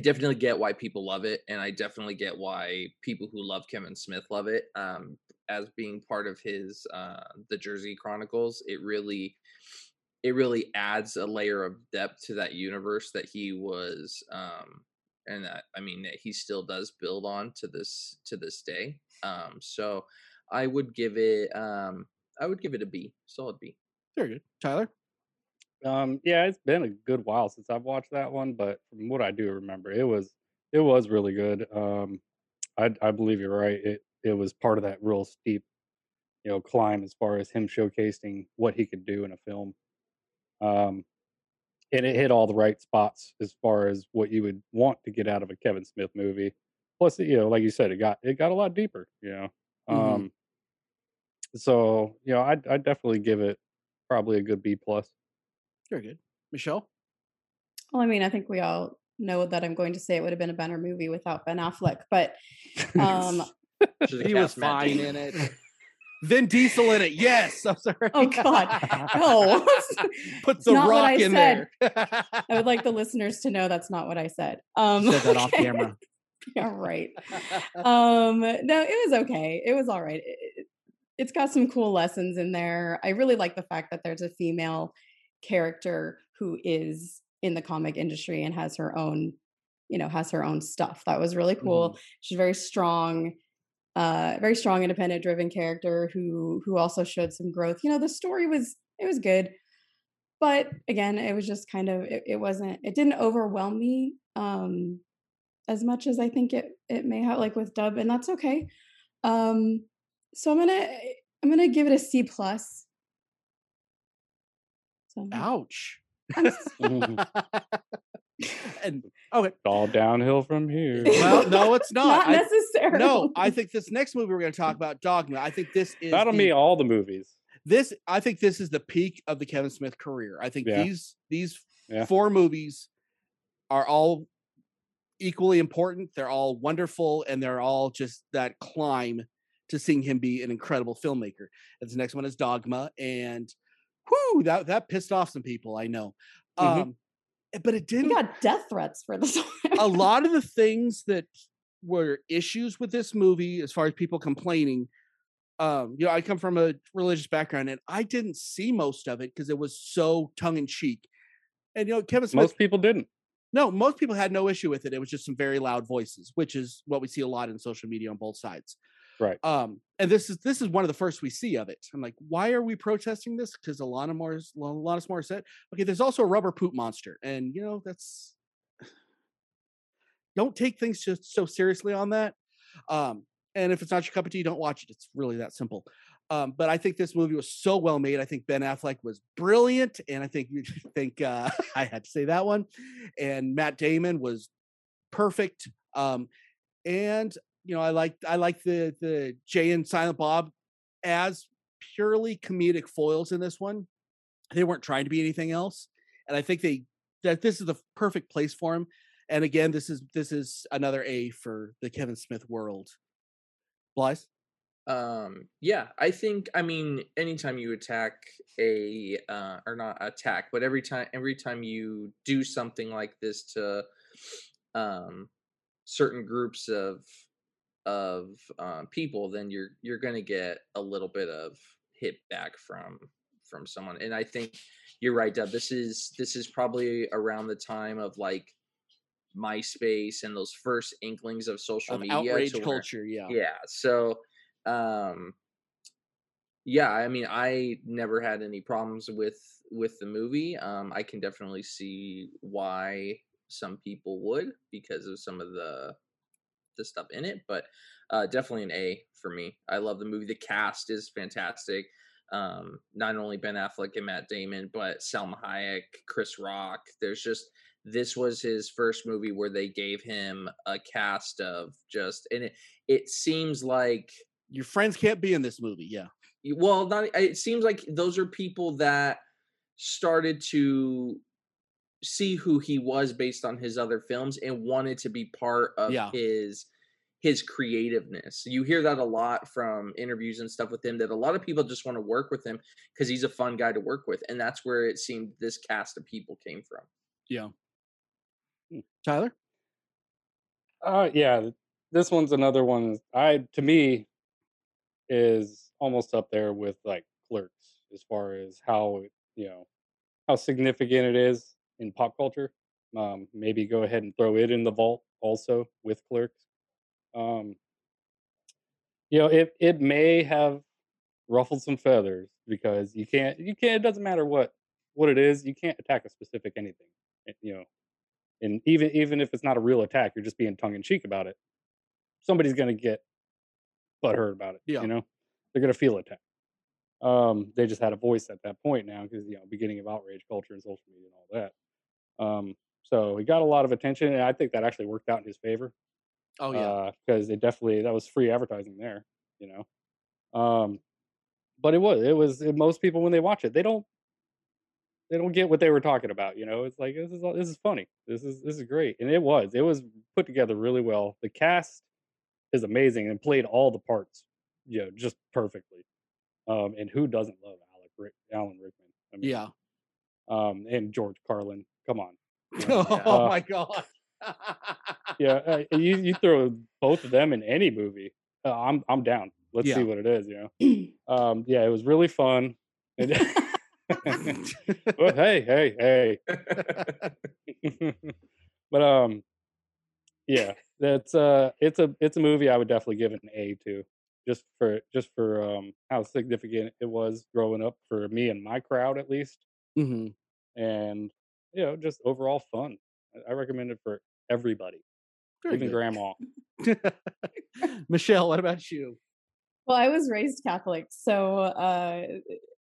I definitely get why people love it, and I definitely get why people who love Kevin Smith love it. Um, as being part of his uh, the Jersey Chronicles, it really, it really adds a layer of depth to that universe that he was, um, and that I mean that he still does build on to this to this day. Um, so I would give it, um, I would give it a B, solid B. Very good. Tyler? Um, yeah, it's been a good while since I've watched that one, but from what I do remember, it was it was really good. Um, I I believe you're right. It it was part of that real steep, you know, climb as far as him showcasing what he could do in a film. Um, and it hit all the right spots as far as what you would want to get out of a Kevin Smith movie. Plus, you know, like you said, it got it got a lot deeper. You know, Mhm. um, so you know, I I definitely give it probably a good B plus. Very good. Michelle? Well, I mean, I think we all know that I'm going to say it would have been a better movie without Ben Affleck, but um, He was fine in it. Vin Diesel in it. Yes. I'm sorry. oh god, no. Put the not rock in said. there. I would like the listeners to know that's not what I said. Um, Said that off camera. yeah, right. Um, no, it was okay. It was all right. It, it- it's got some cool lessons in there. I really like the fact that there's a female character who is in the comic industry and has her own, you know, has her own stuff. That was really cool. She's very strong, uh, very strong, independent, driven character who who also showed some growth. You know, the story was it was good, but again, it was just kind of it, it wasn't it didn't overwhelm me um as much as I think it it may have like with dub, and that's okay. Um, so I'm gonna I'm gonna give it a C plus. So Ouch. I'm s- and okay. all downhill from here. Well, no, it's not. not I- necessarily. no, I think this next movie we're going to talk about, Dogma. I think this is That'll the- be all the movies. this. I think this is the peak of the Kevin Smith career. I think Yeah. these these Yeah. four movies are all equally important. They're all wonderful, and they're all just that climb to seeing him be an incredible filmmaker. And the next one is Dogma, and whoo, that that pissed off some people. I know, Mhm. um, but it didn't got death threats for this. a lot of the things that were issues with this movie as far as people complaining um you know i come from a religious background and i didn't see most of it because it was so tongue-in-cheek and you know kevin smith Most people didn't. no most people had no issue with it it was just some very loud voices which is what we see a lot in social media on both sides Right. um and this is this is one of the first we see of it i'm like why are we protesting this because alana moore's alanis morissette okay there's also a rubber poop monster and you know that's don't take things just so seriously on that um and if it's not your cup of tea don't watch it it's really that simple um, but I think this movie was so well made. I think Ben Affleck was brilliant, and I think you think uh, I had to say that one. And Matt Damon was perfect. Um, and you know, I like I like the the Jay and Silent Bob as purely comedic foils in this one. They weren't trying to be anything else, and I think they that this is the perfect place for him. And again, this is this is another A for the Kevin Smith world. Blythe? Um, yeah, I think I mean anytime you attack a uh or not attack, but every time every time you do something like this to um certain groups of of um people, then you're you're gonna get a little bit of hit back from from someone. And I think you're right, Deb. This is this is probably around the time of like MySpace and those first inklings of social Of media outrage where- culture, yeah. yeah so um yeah i mean i never had any problems with with the movie um i can definitely see why some people would because of some of the stuff in it but uh definitely an a for me. I love the movie. The cast is fantastic. Um not only ben affleck and matt damon but salma hayek chris rock. There's just this was his first movie where they gave him a cast of just and it it seems like Your friends can't be in this movie, yeah. well not it seems like those are people that started to see who he was based on his other films and wanted to be part of Yeah. his his creativeness you hear that a lot from interviews and stuff with him that a lot of people just want to work with him because he's a fun guy to work with and that's where it seemed this cast of people came from Yeah. Hmm. Tyler? Uh, yeah, this one's another one. I to me is almost up there with like Clerks as far as how you know how significant it is in pop culture. Um, maybe go ahead and throw it in the vault also with Clerks. Um, you know, it it may have ruffled some feathers because you can't you can't. It doesn't matter what what it is. You can't attack a specific anything. eh, You know, and even even if it's not a real attack, you're just being tongue in cheek about it. Somebody's gonna get butthurt about it. Yeah. You know, they're gonna feel attacked. Um, they just had a voice at that point now because you know, beginning of outrage culture and social media and all that. Um, so he got a lot of attention, and I think that actually worked out in his favor Oh yeah. because it definitely that was free advertising there, you know. Um, but it was it was it, most people when they watch it they don't they don't get what they were talking about, you know. It's like this is this is funny, this is this is great, and it was it was put together really well. The cast is amazing and played all the parts, you know, just perfectly. Um, and who doesn't love Alec Rick, Alan Rickman? I mean, yeah. Um, and George Carlin, come on. oh Uh, my god. yeah, uh, you you throw both of them in any movie, uh, I'm I'm down. Let's Yeah. see what it is. You know, um, yeah, it was really fun. Well, hey, hey, hey. but um, yeah, that's uh, it's a it's a movie I would definitely give it an A to, just for just for um how significant it was growing up for me and my crowd at least, hmm and you know, just overall fun. I- I recommend it for everybody, Very even good. grandma. Michelle, what about you? Well, I was raised Catholic, so uh,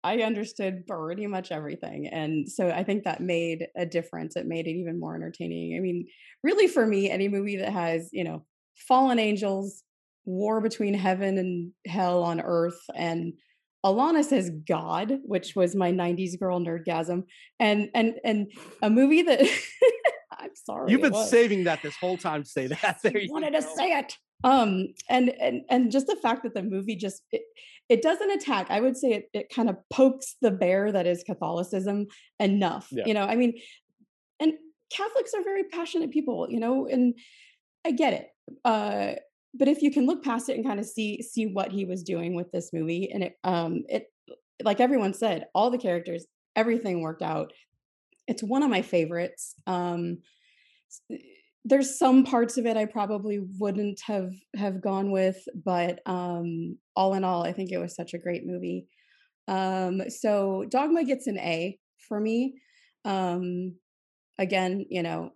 I understood pretty much everything, and so I think that made a difference. It made it even more entertaining. I mean, really, for me, any movie that has you know fallen angels, war between heaven and hell on earth, and Alanis says God, which was my '90s girl nerdgasm, and and and a movie that I'm sorry, You've been saving that this whole time to say that. There you wanted to say it um and and and just the fact that the movie just it, it doesn't attack i would say it, it kind of pokes the bear that is catholicism enough Yeah. you know i mean and catholics are very passionate people you know and i get it uh but if you can look past it and kind of see see what he was doing with this movie and it um it like everyone said all the characters everything worked out it's one of my favorites um there's some parts of it I probably wouldn't have have gone with, but um, all in all, I think it was such a great movie. Um, so Dogma gets an A for me. Um, again, you know,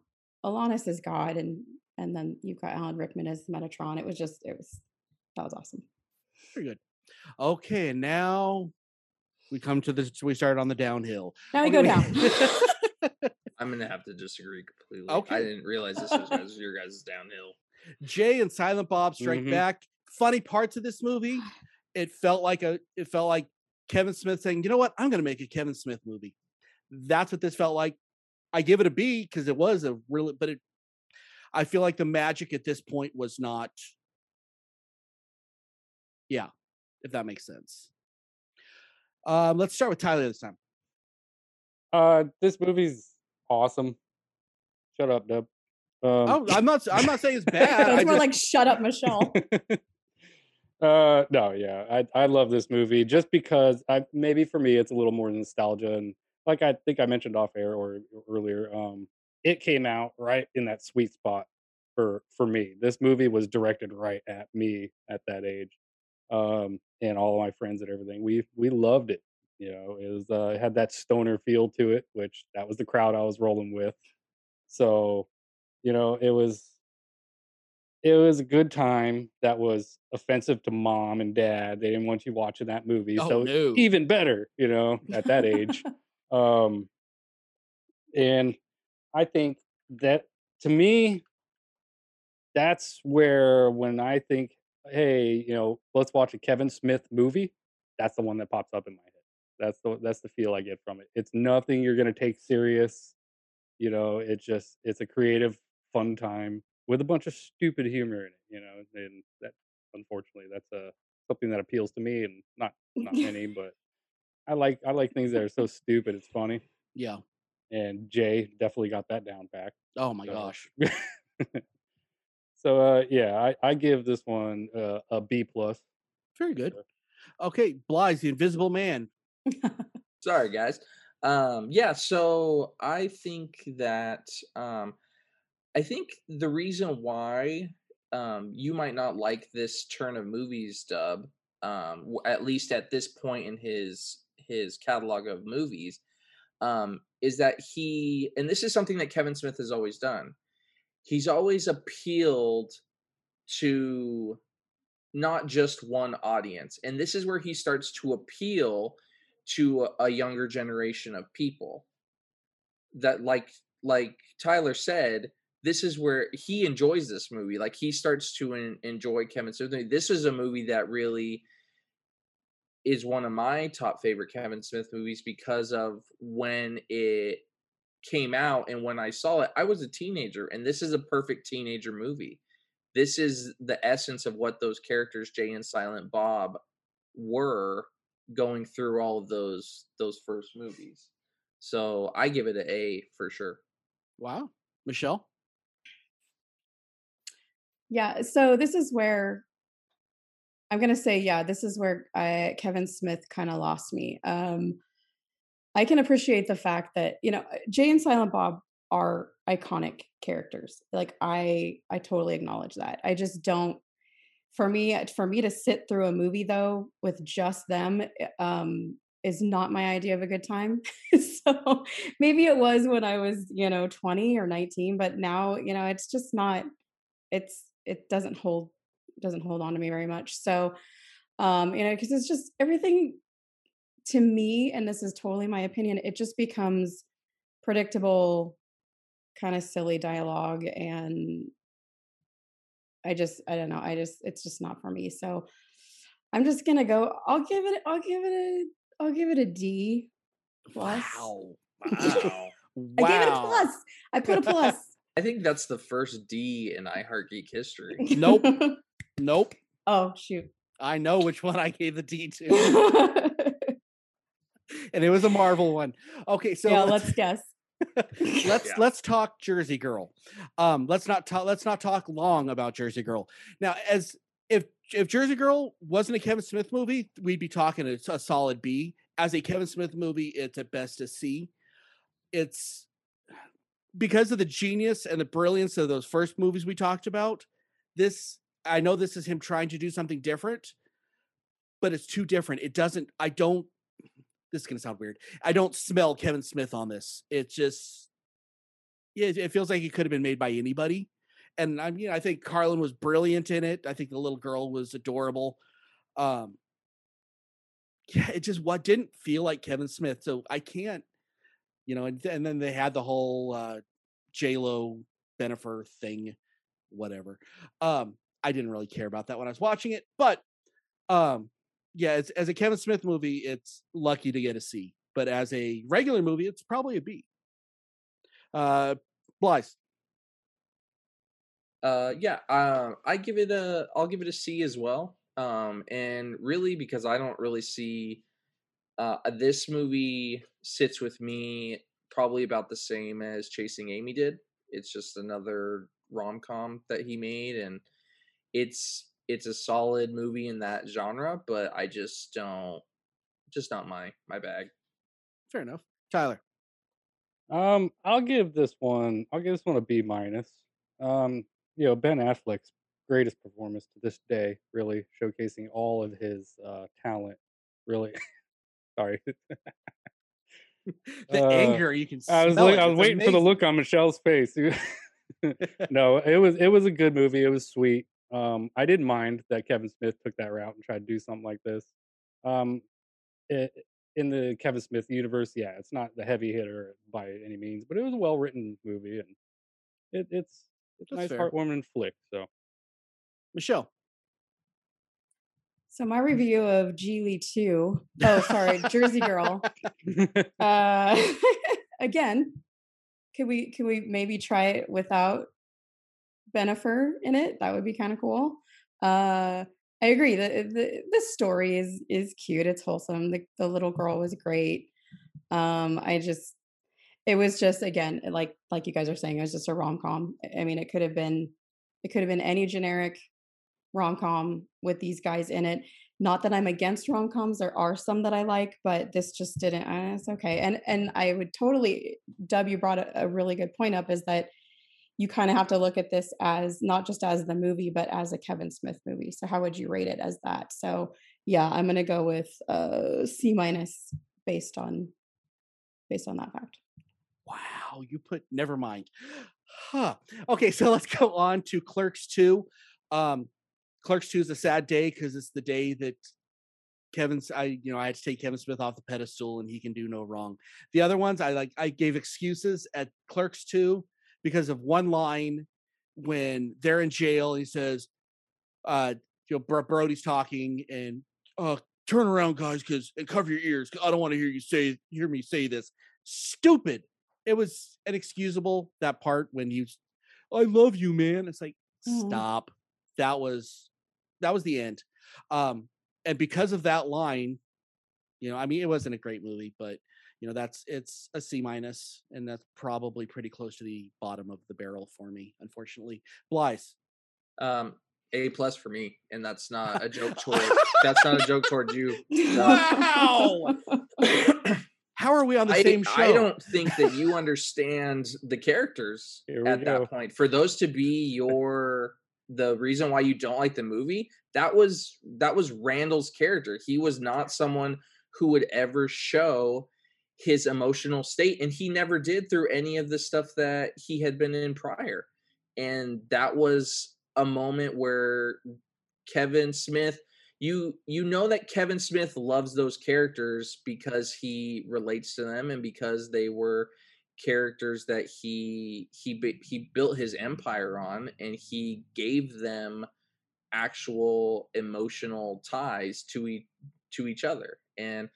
Alanis is God, and and then you've got Alan Rickman as Metatron. It was just, it was that was awesome. Very good. Okay, now we come to this. We started on the downhill. Now we go down. i'm gonna have to disagree completely Okay. i didn't realize this was guys, your guys' downhill Jay and Silent Bob Strike Mhm. Back. Funny parts of this movie. It felt like a. It felt like Kevin Smith saying, "You know what? I'm going to make a Kevin Smith movie." That's what this felt like. I give it a B because it was a really, but it, I feel like the magic at this point was not. Yeah, if that makes sense. Um, let's start with Tyler this time. Uh, this movie's awesome. Shut up, Dub. Um, Oh, I'm not. I'm not saying it's bad. That's I more just- like shut up, Michelle. uh, no, yeah, I I love this movie just because I maybe for me it's a little more nostalgia and like I think I mentioned off air or earlier, um, it came out right in that sweet spot for for me. This movie was directed right at me at that age, um, and all of my friends and everything. We we loved it. You know, it was uh, it had that stoner feel to it, which that was the crowd I was rolling with. So, you know, it was it was a good time that was offensive to mom and dad. They didn't want you watching that movie. Oh, so no. even better, you know, at that age. um and I think that to me that's where when I think, hey, you know, let's watch a Kevin Smith movie, that's the one that pops up in my head. That's the that's the feel I get from it. It's nothing you're gonna take serious. You know, it's just it's a creative, fun time with a bunch of stupid humor in it. You know, and that unfortunately that's a something that appeals to me and not not many, but I like I like things that are so stupid it's funny. yeah. And Jay definitely got that down pack. Oh my So- gosh. so uh yeah, I, I give this one uh, a B plus. Very good. Okay, Blythe the Invisible Man. Sorry, guys. Um, yeah, so I think that um, I think the reason why um, you might not like this turn of movies, Dub, um, at least at this point in his his catalog of movies, um, is that he and this is something that Kevin Smith has always done. He's always appealed to not just one audience, and this is where he starts to appeal to a, younger generation of people that like like tyler said this is where he enjoys this movie like he starts to en- enjoy kevin smith this is a movie that really is one of my top favorite kevin smith movies because of when it came out and when i saw it i was a teenager and this is a perfect teenager movie this is the essence of what those characters jay and silent bob were going through all of those those first movies. So I give it an A for sure. Wow. Michelle? Yeah, so this is where I'm gonna say, yeah, this is where I, Kevin Smith kind of lost me. Um, I can appreciate the fact that you know Jay and Silent Bob are iconic characters. Like I, I totally acknowledge that. I just don't. For me, for me to sit through a movie though with just them, eh, um, is not my idea of a good time. so maybe it was when I was, you know, 20 or 19, but now, you know, it's just not. It's it doesn't hold doesn't hold on to me very much. So, um, you know, because it's just everything to me, and this is totally my opinion, it just becomes predictable, kind of silly dialogue. And I just, I don't know, I just, it's just not for me. So I'm just gonna go, I'll give it, I'll give it a, I'll give it a D plus. Wow. Wow. I gave it a plus. I put a plus. I think that's the first D in iHeart Geek history. Nope. Nope. oh shoot. I know which one I gave the D to, and it was a Marvel one. Okay, so yeah, let's let's guess. let's Yeah. let's talk Jersey Girl. Um, let's not talk. Let's not talk long about Jersey Girl. Now, as if if Jersey Girl wasn't a Kevin Smith movie, we'd be talking a, a solid B. As a Kevin Smith movie, it's at best a C. It's because of the genius and the brilliance of those first movies we talked about. This I know this is him trying to do something different, but it's too different. It doesn't. I don't. This is gonna sound weird. I don't smell Kevin Smith on this. It's just, yeah, it, it feels like it could have been made by anybody. And I mean, I think Carlin was brilliant in it. I think the little girl was adorable. Um, yeah, it just what didn't feel like Kevin Smith. So I can't, you know. And, and then they had the whole uh, J Lo Bennifer thing, whatever. Um, I didn't really care about that when I was watching it, but um, yeah, as a Kevin Smith movie, it's lucky to get a C. But as a regular movie, it's probably a B. Uh, Blythe. Uh, yeah, uh, I give it a, I'll give it a C as well. Um, and really because I don't really see, uh, this movie sits with me probably about the same as Chasing Amy did. It's just another rom com that he made, and it's it's a solid movie in that genre. But I just don't, just not my my bag. Fair enough. Tyler. Um, I'll give this one. I'll give this one a B minus. Um, you know, Ben Affleck's greatest performance to this day, really showcasing all of his uh, talent. Really, sorry. the Uh, anger you can. I was like. I was It's waiting for the look on Michelle's face. no, it was it was a good movie. It was sweet. Um, I didn't mind that Kevin Smith took that route and tried to do something like this. Um, it, in the Kevin Smith universe, yeah, it's not the heavy hitter by any means, but it was a well written movie and it, it's it's a That's nice fair. heartwarming flick. So Michelle. So my review of Gigli 2, oh sorry, Jersey Girl. Uh again, can we can we maybe try it without Bennifer in it? That would be kind of cool. Uh I agree. The, the the story is is cute. It's wholesome. The the little girl was great. Um I just it was just again like like you guys are saying it was just a rom-com. I mean it could have been it could have been any generic rom-com with these guys in it. Not that I'm against rom-coms. There are some that I like, but this just didn't. Uh, it's okay. And and I would totally. W brought a, a really good point up. Is that you kind of have to look at this as not just as the movie, but as a Kevin Smith movie. So how would you rate it as that? So yeah, I'm gonna go with uh, C minus based on based on that fact. Wow, you put never mind. Huh. Okay, so let's go on to Clerks 2. Um Clerks 2 is a sad day because it's the day that Kevin's I you know, I had to take Kevin Smith off the pedestal and he can do no wrong. The other ones I like I gave excuses at Clerks 2 because of one line when they're in jail he says uh you know Brodie's talking and uh turn around guys cuz and cover your ears I don't want to hear you say hear me say this. Stupid it was inexcusable that part when you i love you man it's like Mhm. stop that was that was the end um and because of that line you know i mean it wasn't a great movie but you know that's it's a c minus and that's probably pretty close to the bottom of the barrel for me unfortunately blythe Um, A plus for me, and that's not a joke toward. that's not a joke towards you. Wow. how are we on the I, same show I don't think that you understand the characters at go. that point. For those to be your the reason why you don't like the movie, that was that was Randal's character. He was not someone who would ever show his emotional state and he never did through any of the stuff that he had been in prior. And that was a moment where Kevin Smith you you know that Kevin Smith loves those characters because he relates to them and because they were characters that he he he built his empire on and he gave them actual emotional ties to each to each other and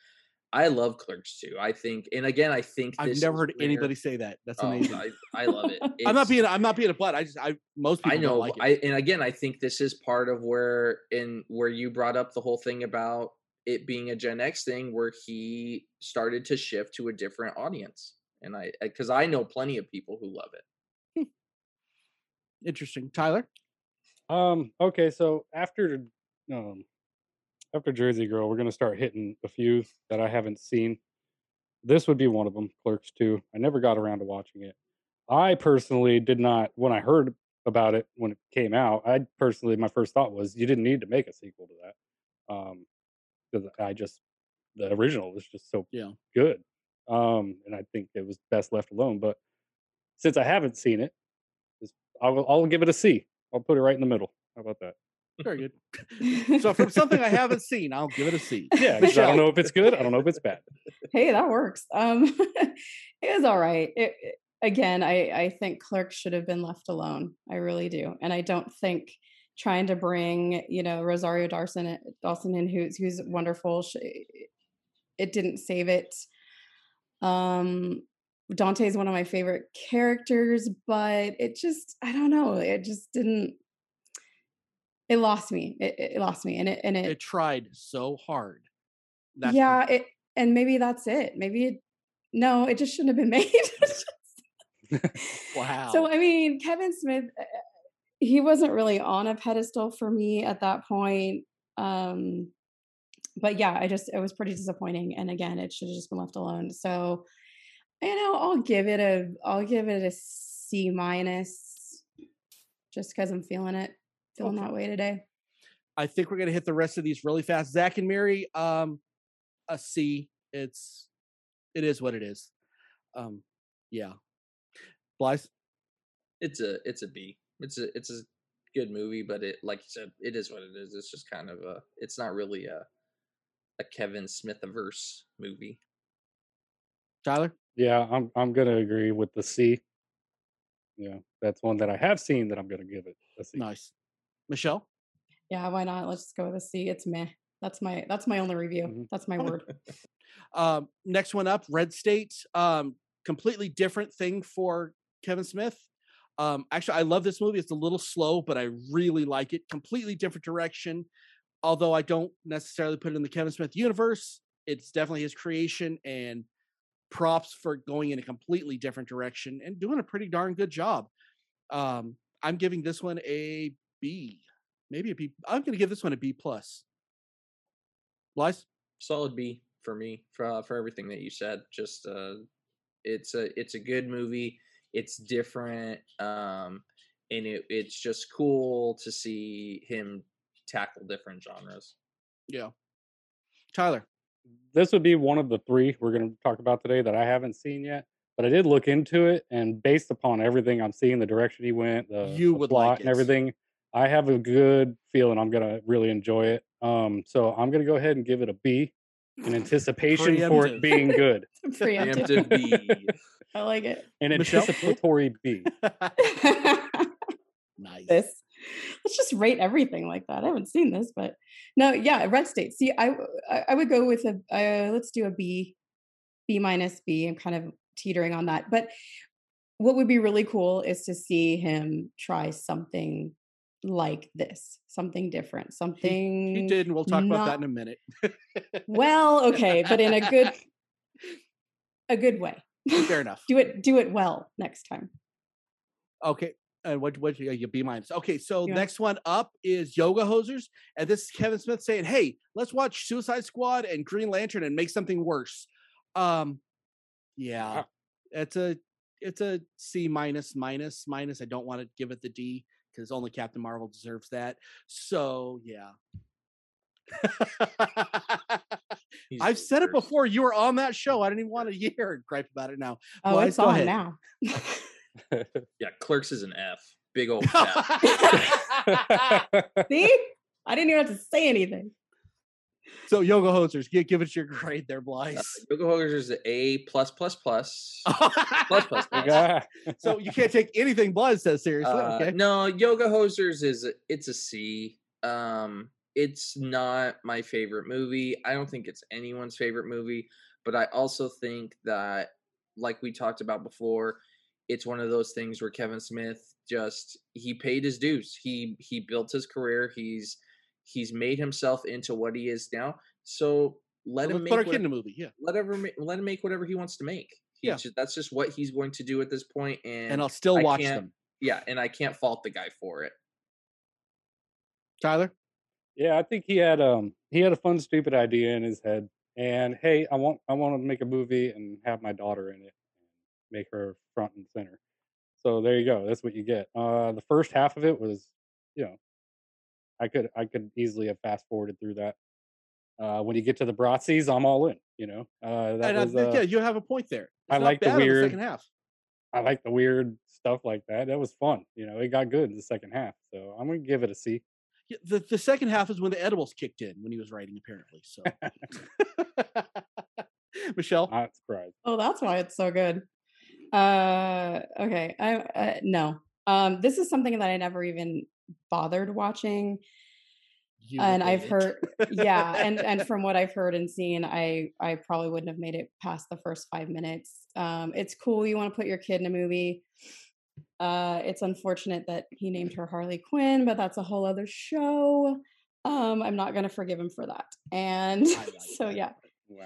I love Clerks too. I think and again I think i've never heard where- anybody say that that's Oh, amazing I, I love it. i'm not being i'm not being a butt i just i most people I know, don't like it I and again, I think this is part of where in where you brought up the whole thing about it being a Gen X thing, where he started to shift to a different audience, and I because I know plenty of people who love it. interesting tyler Um. Okay. So after um after Jersey Girl, we're gonna start hitting a few that I haven't seen. This would be one of them. Clerks two. I never got around to watching it. I personally did not. When I heard about it when it came out, I personally my first thought was you didn't need to make a sequel to that. Um, because I just the original was just so Yeah. good. Um, and I think it was best left alone. But since I haven't seen it, I'll I'll give it a C. I'll put it right in the middle. How about that? Very good so from something I haven't seen, I'll give it a C. Yeah, 'cause I don't know if it's good. I don't know if it's bad. hey, that works. Um, it was all right. It, it- again, I I think Clerk should have been left alone. I really do, and I don't think trying to bring you know Rosario Dawson Dawson in, who's who's wonderful. She, it didn't save it. Um, Dante is one of my favorite characters, but it just I don't know. It just didn't. It lost me. It, it lost me, and it and it. It tried so hard. That's the- yeah, it and maybe that's it. Maybe it. No, it just shouldn't have been made. wow. So I mean, Kevin Smith, uh, he wasn't really on a pedestal for me at that point. Um, but yeah, I just it was pretty disappointing. And again, it should have just been left alone. So you know, I'll give it a I'll give it a C minus, just because I'm feeling it, feeling Okay. that way today. I think we're gonna hit the rest of these really fast. Zack and Miri, um, a C. It's it is what it is. Um, yeah. Blythe, It's a it's a B. It's a it's a good movie, but it like you said, it is what it is. It's just kind of a. It's not really a a Kevin Smith averse movie. Tyler. Yeah, I'm I'm gonna agree with the C. Yeah, that's one that I have seen that I'm gonna give it a C. Nice. Michelle. Yeah, why not? Let's just go with a C. It's meh. That's my that's my only review. Mhm. That's my word. Um, next one up, Red State. Um, completely different thing for Kevin Smith. Um, actually, I love this movie. It's a little slow, but I really like it. Completely different direction. Although I don't necessarily put it in the Kevin Smith universe, it's definitely his creation and props for going in a completely different direction and doing a pretty darn good job. Um, I'm giving this one a B, maybe a B. I'm going to give this one a B plus. Lice? Solid B for me for uh, for everything that you said. Just uh, it's a it's a good movie. It's different, um, and it it's just cool to see him tackle different genres. Yeah. Tyler. This would be one of the three we're gonna talk about today that I haven't seen yet. But I did look into it, and based upon everything I'm seeing, the direction he went, the, You the would plot like and everything, I have a good feeling I'm gonna really enjoy it. Um, so I'm gonna go ahead and give it a B in anticipation for Preemptive. it being good. Preemptive. Preemptive B. I like it. An Michelle? anticipatory B. nice. this. Let's just rate everything like that. I haven't seen this, but no, yeah, Red State. See, I I would go with a uh, let's do a B, B minus B. I'm kind of teetering on that. But what would be really cool is to see him try something like this, something different, something. He did, and we'll talk about that in a minute. Well, okay, but in a good, a good way. Fair enough. do it, do it well next time. Okay. And what what you you B minus? Okay, so Yeah. next one up is Yoga Hosers, and this is Kevin Smith saying, "Hey, let's watch Suicide Squad and Green Lantern and make something worse." Um, yeah, it's a it's a C minus minus minus. I don't want to give it the D because only Captain Marvel deserves that. So yeah. I've said it before. You were on that show. I didn't even want to hear and gripe about it now. Oh, Blythe, it's go on ahead. now. Yeah, Clerks is an F. Big old F. See, I didn't even have to say anything. So Yoga Hosers, give, give us your grade there, Blythe. Uh, Yoga Hosers is an A plus plus plus. plus, plus, plus. So you can't take anything Blythe says seriously. Uh, okay. No, Yoga Hosers is a, it's a C. Um, it's not my favorite movie. I don't think it's anyone's favorite movie, but I also think that, like we talked about before, it's one of those things where Kevin Smith just he paid his dues. He he built his career. He's he's made himself into what he is now. So let Let's him make put our kid in a movie. Yeah. let ever let him make whatever he wants to make. He Yeah. ju- that's just what he's going to do at this point, and, And I'll still I watch can't- them. yeah, and I can't fault the guy for it. Tyler? Yeah, I think he had um he had a fun stupid idea in his head. And hey, I want I want to make a movie and have my daughter in it and make her front and center. So there you go. That's what you get. Uh the first half of it was, you know, I could I could easily have fast forwarded through that. Uh when you get to the Bratzis, I'm all in, you know. Uh that and was think, uh, yeah, you have a point there. I It's not like the bad in weird- second half. I like the weird stuff like that. That was fun. You know, it got good in the second half. So I'm gonna give it a C. Yeah, the, the second half is when the edibles kicked in when he was writing, apparently. So, Michelle, Not surprised. Oh, that's why it's so good. Uh, okay. I uh, no. Um, this is something that I never even bothered watching. You and I've it. heard yeah, and and from what I've heard and seen, I I probably wouldn't have made it past the first five minutes. Um, it's cool you want to put your kid in a movie. Uh, it's unfortunate that he named her Harley Quinn, but that's a whole other show. Um, I'm not gonna forgive him for that. And like so that. yeah, Wow.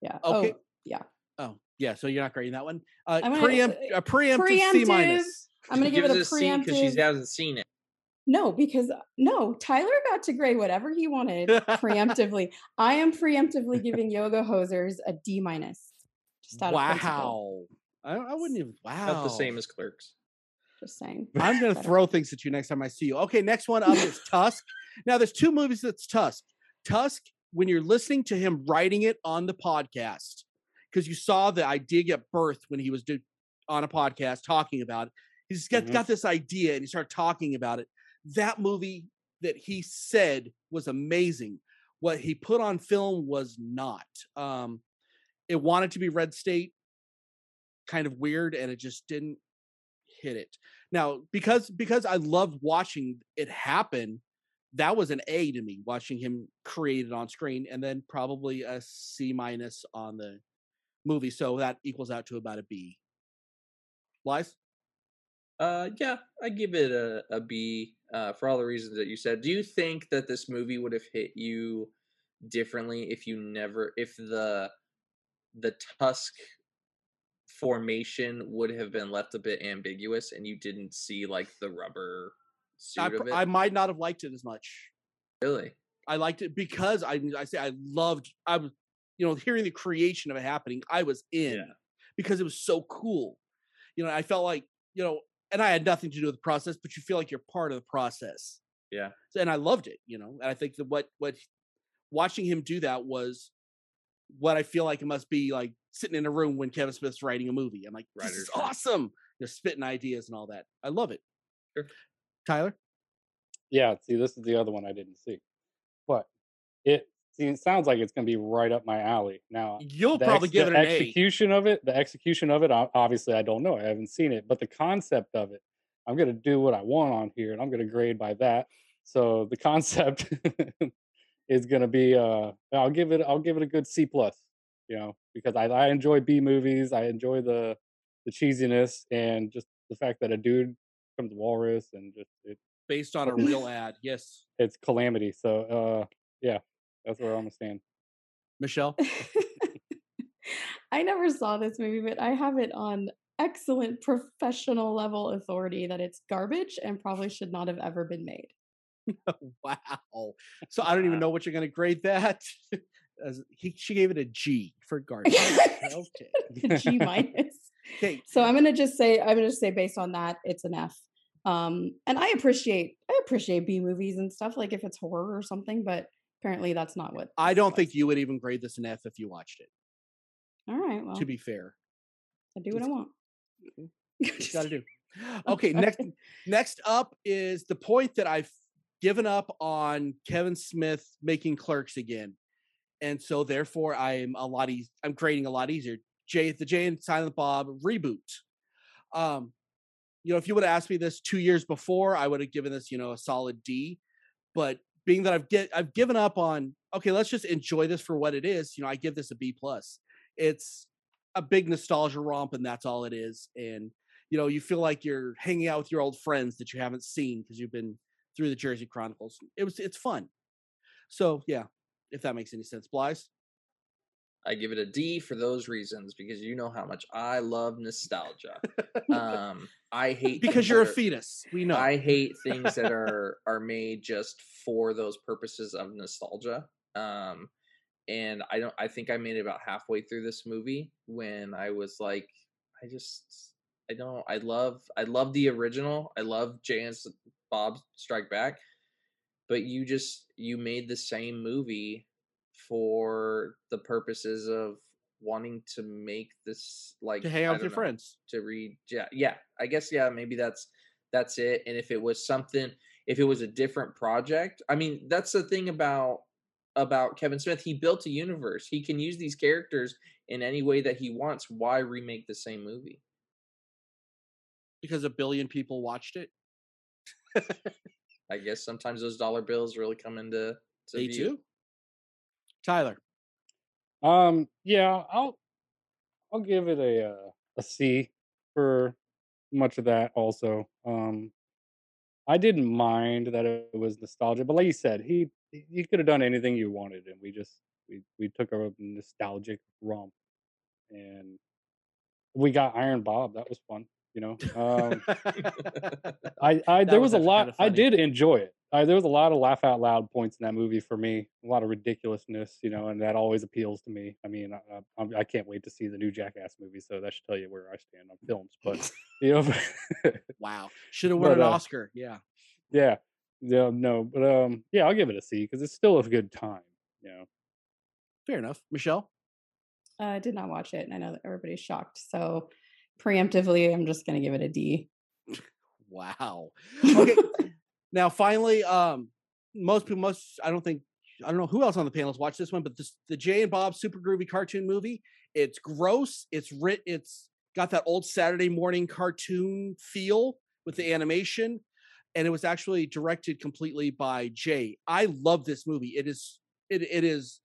yeah. Okay. Oh, yeah. Oh, yeah. So you're not grading that one. Uh, I'm gonna- preempt, uh, a preemptive, C minus. I'm gonna give it a preemptive because she hasn't seen it. No, because uh, no, Tyler got to grade whatever he wanted preemptively. I am preemptively giving Yoga Hosers a D minus. Just out of. Wow. I, I wouldn't even. Wow. Not the same as Clerks. Just saying. I'm gonna throw things at you next time I see you. Okay, next one up is Tusk. Now, there's two movies that's Tusk. Tusk, when you're listening to him writing it on the podcast, because you saw the idea get birthed when he was do, on a podcast talking about it. He's got, Mhm. got this idea and he started talking about it. That movie that he said was amazing. What he put on film was not. Um, it wanted to be Red State, kind of weird, and it just didn't hit it. Now, because because I loved watching it happen, that was an A to me, watching him create it on screen, and then probably a C minus on the movie. So that equals out to about a B. Lies? Uh, yeah, I give it a, a B uh, for all the reasons that you said. Do you think that this movie would have hit you differently if you never, if the the Tusk formation would have been left a bit ambiguous and you didn't see like the rubber suit I, of it? I might not have liked it as much. really? I liked it because I I say I loved I was you know hearing the creation of it happening. I was in Yeah. because it was so cool. You know, I felt like you know, and I had nothing to do with the process, but you feel like you're part of the process. Yeah. So- and I loved it. You know, and I think that what what watching him do that was what I feel like it must be like sitting in a room when Kevin Smith's writing a movie. I'm like, this Writer's is room. awesome. You're spitting ideas and all that. I love it. Sure. Tyler, Yeah, see, this is the other one I didn't see, but it, see, it sounds like it's going to be right up my alley. Now, you'll probably ex- give it an A. execution of it, the execution of it, obviously I don't know. I haven't seen it, but the concept of it, I'm going to do what I want on here, and I'm going to grade by that. So the concept is going to be, uh, I'll give it, I'll give it a good C plus. You know, because I, I enjoy B movies, I enjoy the the cheesiness, and just the fact that a dude becomes a walrus, and just it, based on a real ad. Yes. it's calamity. So uh, yeah, that's where I'm gonna stand. Michelle? I never saw this movie, but I have it on excellent professional level authority that it's garbage and probably should not have ever been made. Wow. So I don't even know what you're going to grade that. As he, she gave it a G for garbage. okay. G minus. Okay. So I'm gonna just say I'm gonna just say based on that, it's an F. Um, and I appreciate I appreciate B movies and stuff like if it's horror or something, but apparently that's not what I don't was. think you would even grade this an F if you watched it. All right, well, To be fair, I do what I want. you got to do. Okay. Next, next up is the point that I've given up on Kevin Smith making Clerks again, and so therefore I'm a lot easy. I'm grading a lot easier. Jay, the Jay and Silent Bob reboot. Um, you know, if you would have asked me this two years before, I would have given this, you know, a solid D. But being that I've get I've given up on okay, let's just enjoy this for what it is. You know, I give this a B plus. It's a big nostalgia romp, and that's all it is. And you know, you feel like you're hanging out with your old friends that you haven't seen because you've been through the Jersey Chronicles. It was it's fun. So yeah, if that makes any sense, Blythe. I give it a D for those reasons because you know how much I love nostalgia. um, I hate because you're a fetus. We know. I hate things that are are made just for those purposes of nostalgia. Um, and I don't. I think I made it about halfway through this movie when I was like, I just, I don't. I love, I love the original. I love and Bob Strike Back, but you just you made the same movie for the purposes of wanting to make this like to hang out with your know friends. to read yeah yeah i guess yeah maybe that's that's it and if it was something if it was a different project i mean that's the thing about about kevin smith he built a universe he can use these characters in any way that he wants why remake the same movie because a billion people watched it. I guess sometimes those dollar bills really come into to Me view. too. Tyler. Um, yeah, I'll I'll give it a uh, a C for much of that. Also, um, I didn't mind that it was nostalgia, but like you said, he he could have done anything you wanted, and we just we we took a nostalgic romp, and we got Iron Bob. That was fun, you know. Um, I, I there was was, a lot. kinda I did enjoy it. I, there was a lot of laugh out loud points in that movie for me. A lot of ridiculousness, you know, and that always appeals to me. I mean, I, I, I'm- can't wait to see the new Jackass movie. So that should tell you where I stand on films. But you know, wow. Should have won But, an uh, Oscar. Yeah. yeah, yeah, no, but um, yeah, I'll give it a C because it's still a good time. You know, Fair enough. Michelle. I did not watch it, and I know that everybody's shocked. So preemptively, I'm just going to give it a D. Wow. Okay. now finally, um, most people most I don't think I don't know who else on the panel panels watched this one, but this the Jay and Bob super groovy cartoon movie. It's gross. It's writ. It's got that old Saturday morning cartoon feel with the animation, and it was actually directed completely by Jay. I love this movie. It is it it is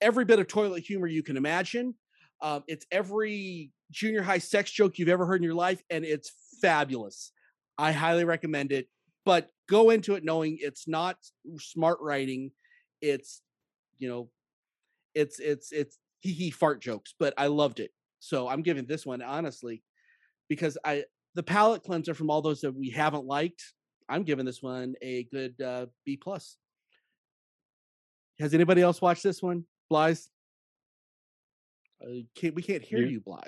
every bit of toilet humor you can imagine. Um, it's every junior high sex joke you've ever heard in your life, and it's fabulous. I highly recommend it, but go into it knowing it's not smart writing. It's, you know, it's it's it's hee hee fart jokes, but I loved it. So I'm giving this one honestly because I the palate cleanser from all those that we haven't liked. I'm giving this one a good uh, B plus. Has anybody else watched this one, Blythe? Uh, can't, we can't hear You- you, Blythe.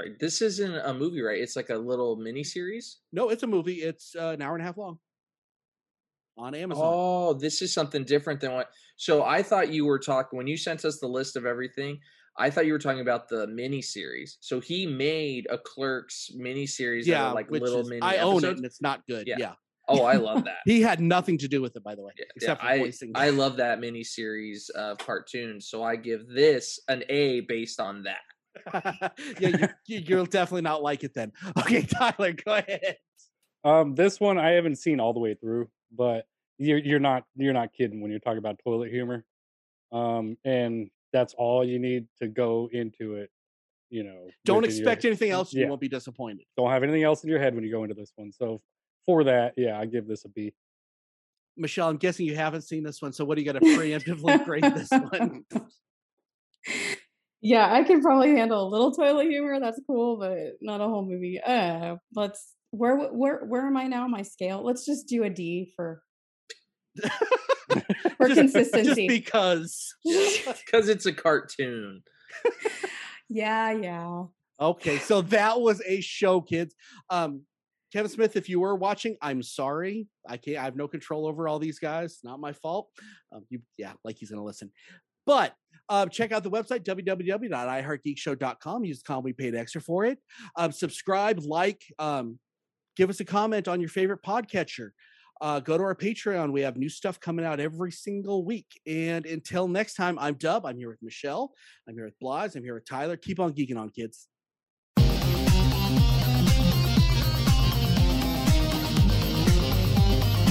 Right, this isn't a movie, right? It's like a little mini series. No, it's a movie. It's uh, an hour and a half long on Amazon. Oh, this is something different than what. So I thought you were talking when you sent us the list of everything. I thought you were talking about the mini series. So he made a Clerks mini series. yeah, like little is, mini. I own it, and it's not good. Yeah. Yeah, Oh, I love that. he had nothing to do with it, by the way, Yeah, yeah, except for I voicing. I love that mini series of cartoons. So I give this an A based on that. yeah, you, you, you'll definitely not like it then. Okay, Tyler, go ahead. um, this one I haven't seen all the way through, but you're you're not you're not kidding when you're talking about toilet humor. Um, and that's all you need to go into it. You know, Don't within your- expect anything else. You won't be disappointed. don't have anything else in your head when you go into this one. So for that, yeah, I give this a B. Michelle, I'm guessing you haven't seen this one, so what do you got to preemptively grade this one? Yeah, I can probably handle a little toilet humor. That's cool, but not a whole movie. Uh, let's where where where am I now? My scale. Let's just do a D for for Just- consistency. Just because. Because it's a cartoon. yeah, yeah. Okay, so that was a show, kids. Um, Kevin Smith, if you were watching, I'm sorry. I can't. I have no control over all these guys. Not my fault. Um, you, yeah, like he's gonna listen. But um, check out the website www.iheartgeekshow.com. Use the column we paid extra for it. Um, subscribe, like, um, give us a comment on your favorite podcatcher. Uh, go to our Patreon. We have new stuff coming out every single week. And until next time, I'm Dub. I'm here with Michelle. I'm here with Blas. I'm here with Tyler. Keep on geeking on, kids.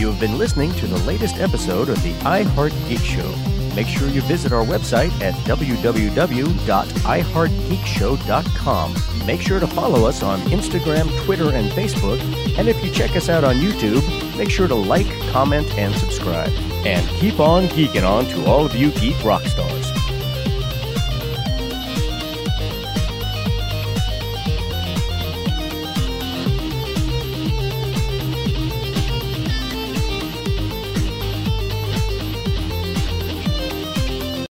You have been listening to the latest episode of the iHeart Geek Show. Make sure you visit our website at www.iheartgeekshow.com. Make sure to follow us on Instagram, Twitter, and Facebook. And if you check us out on YouTube, make sure to like, comment, and subscribe. And keep on geeking on to all of you geek rock stars.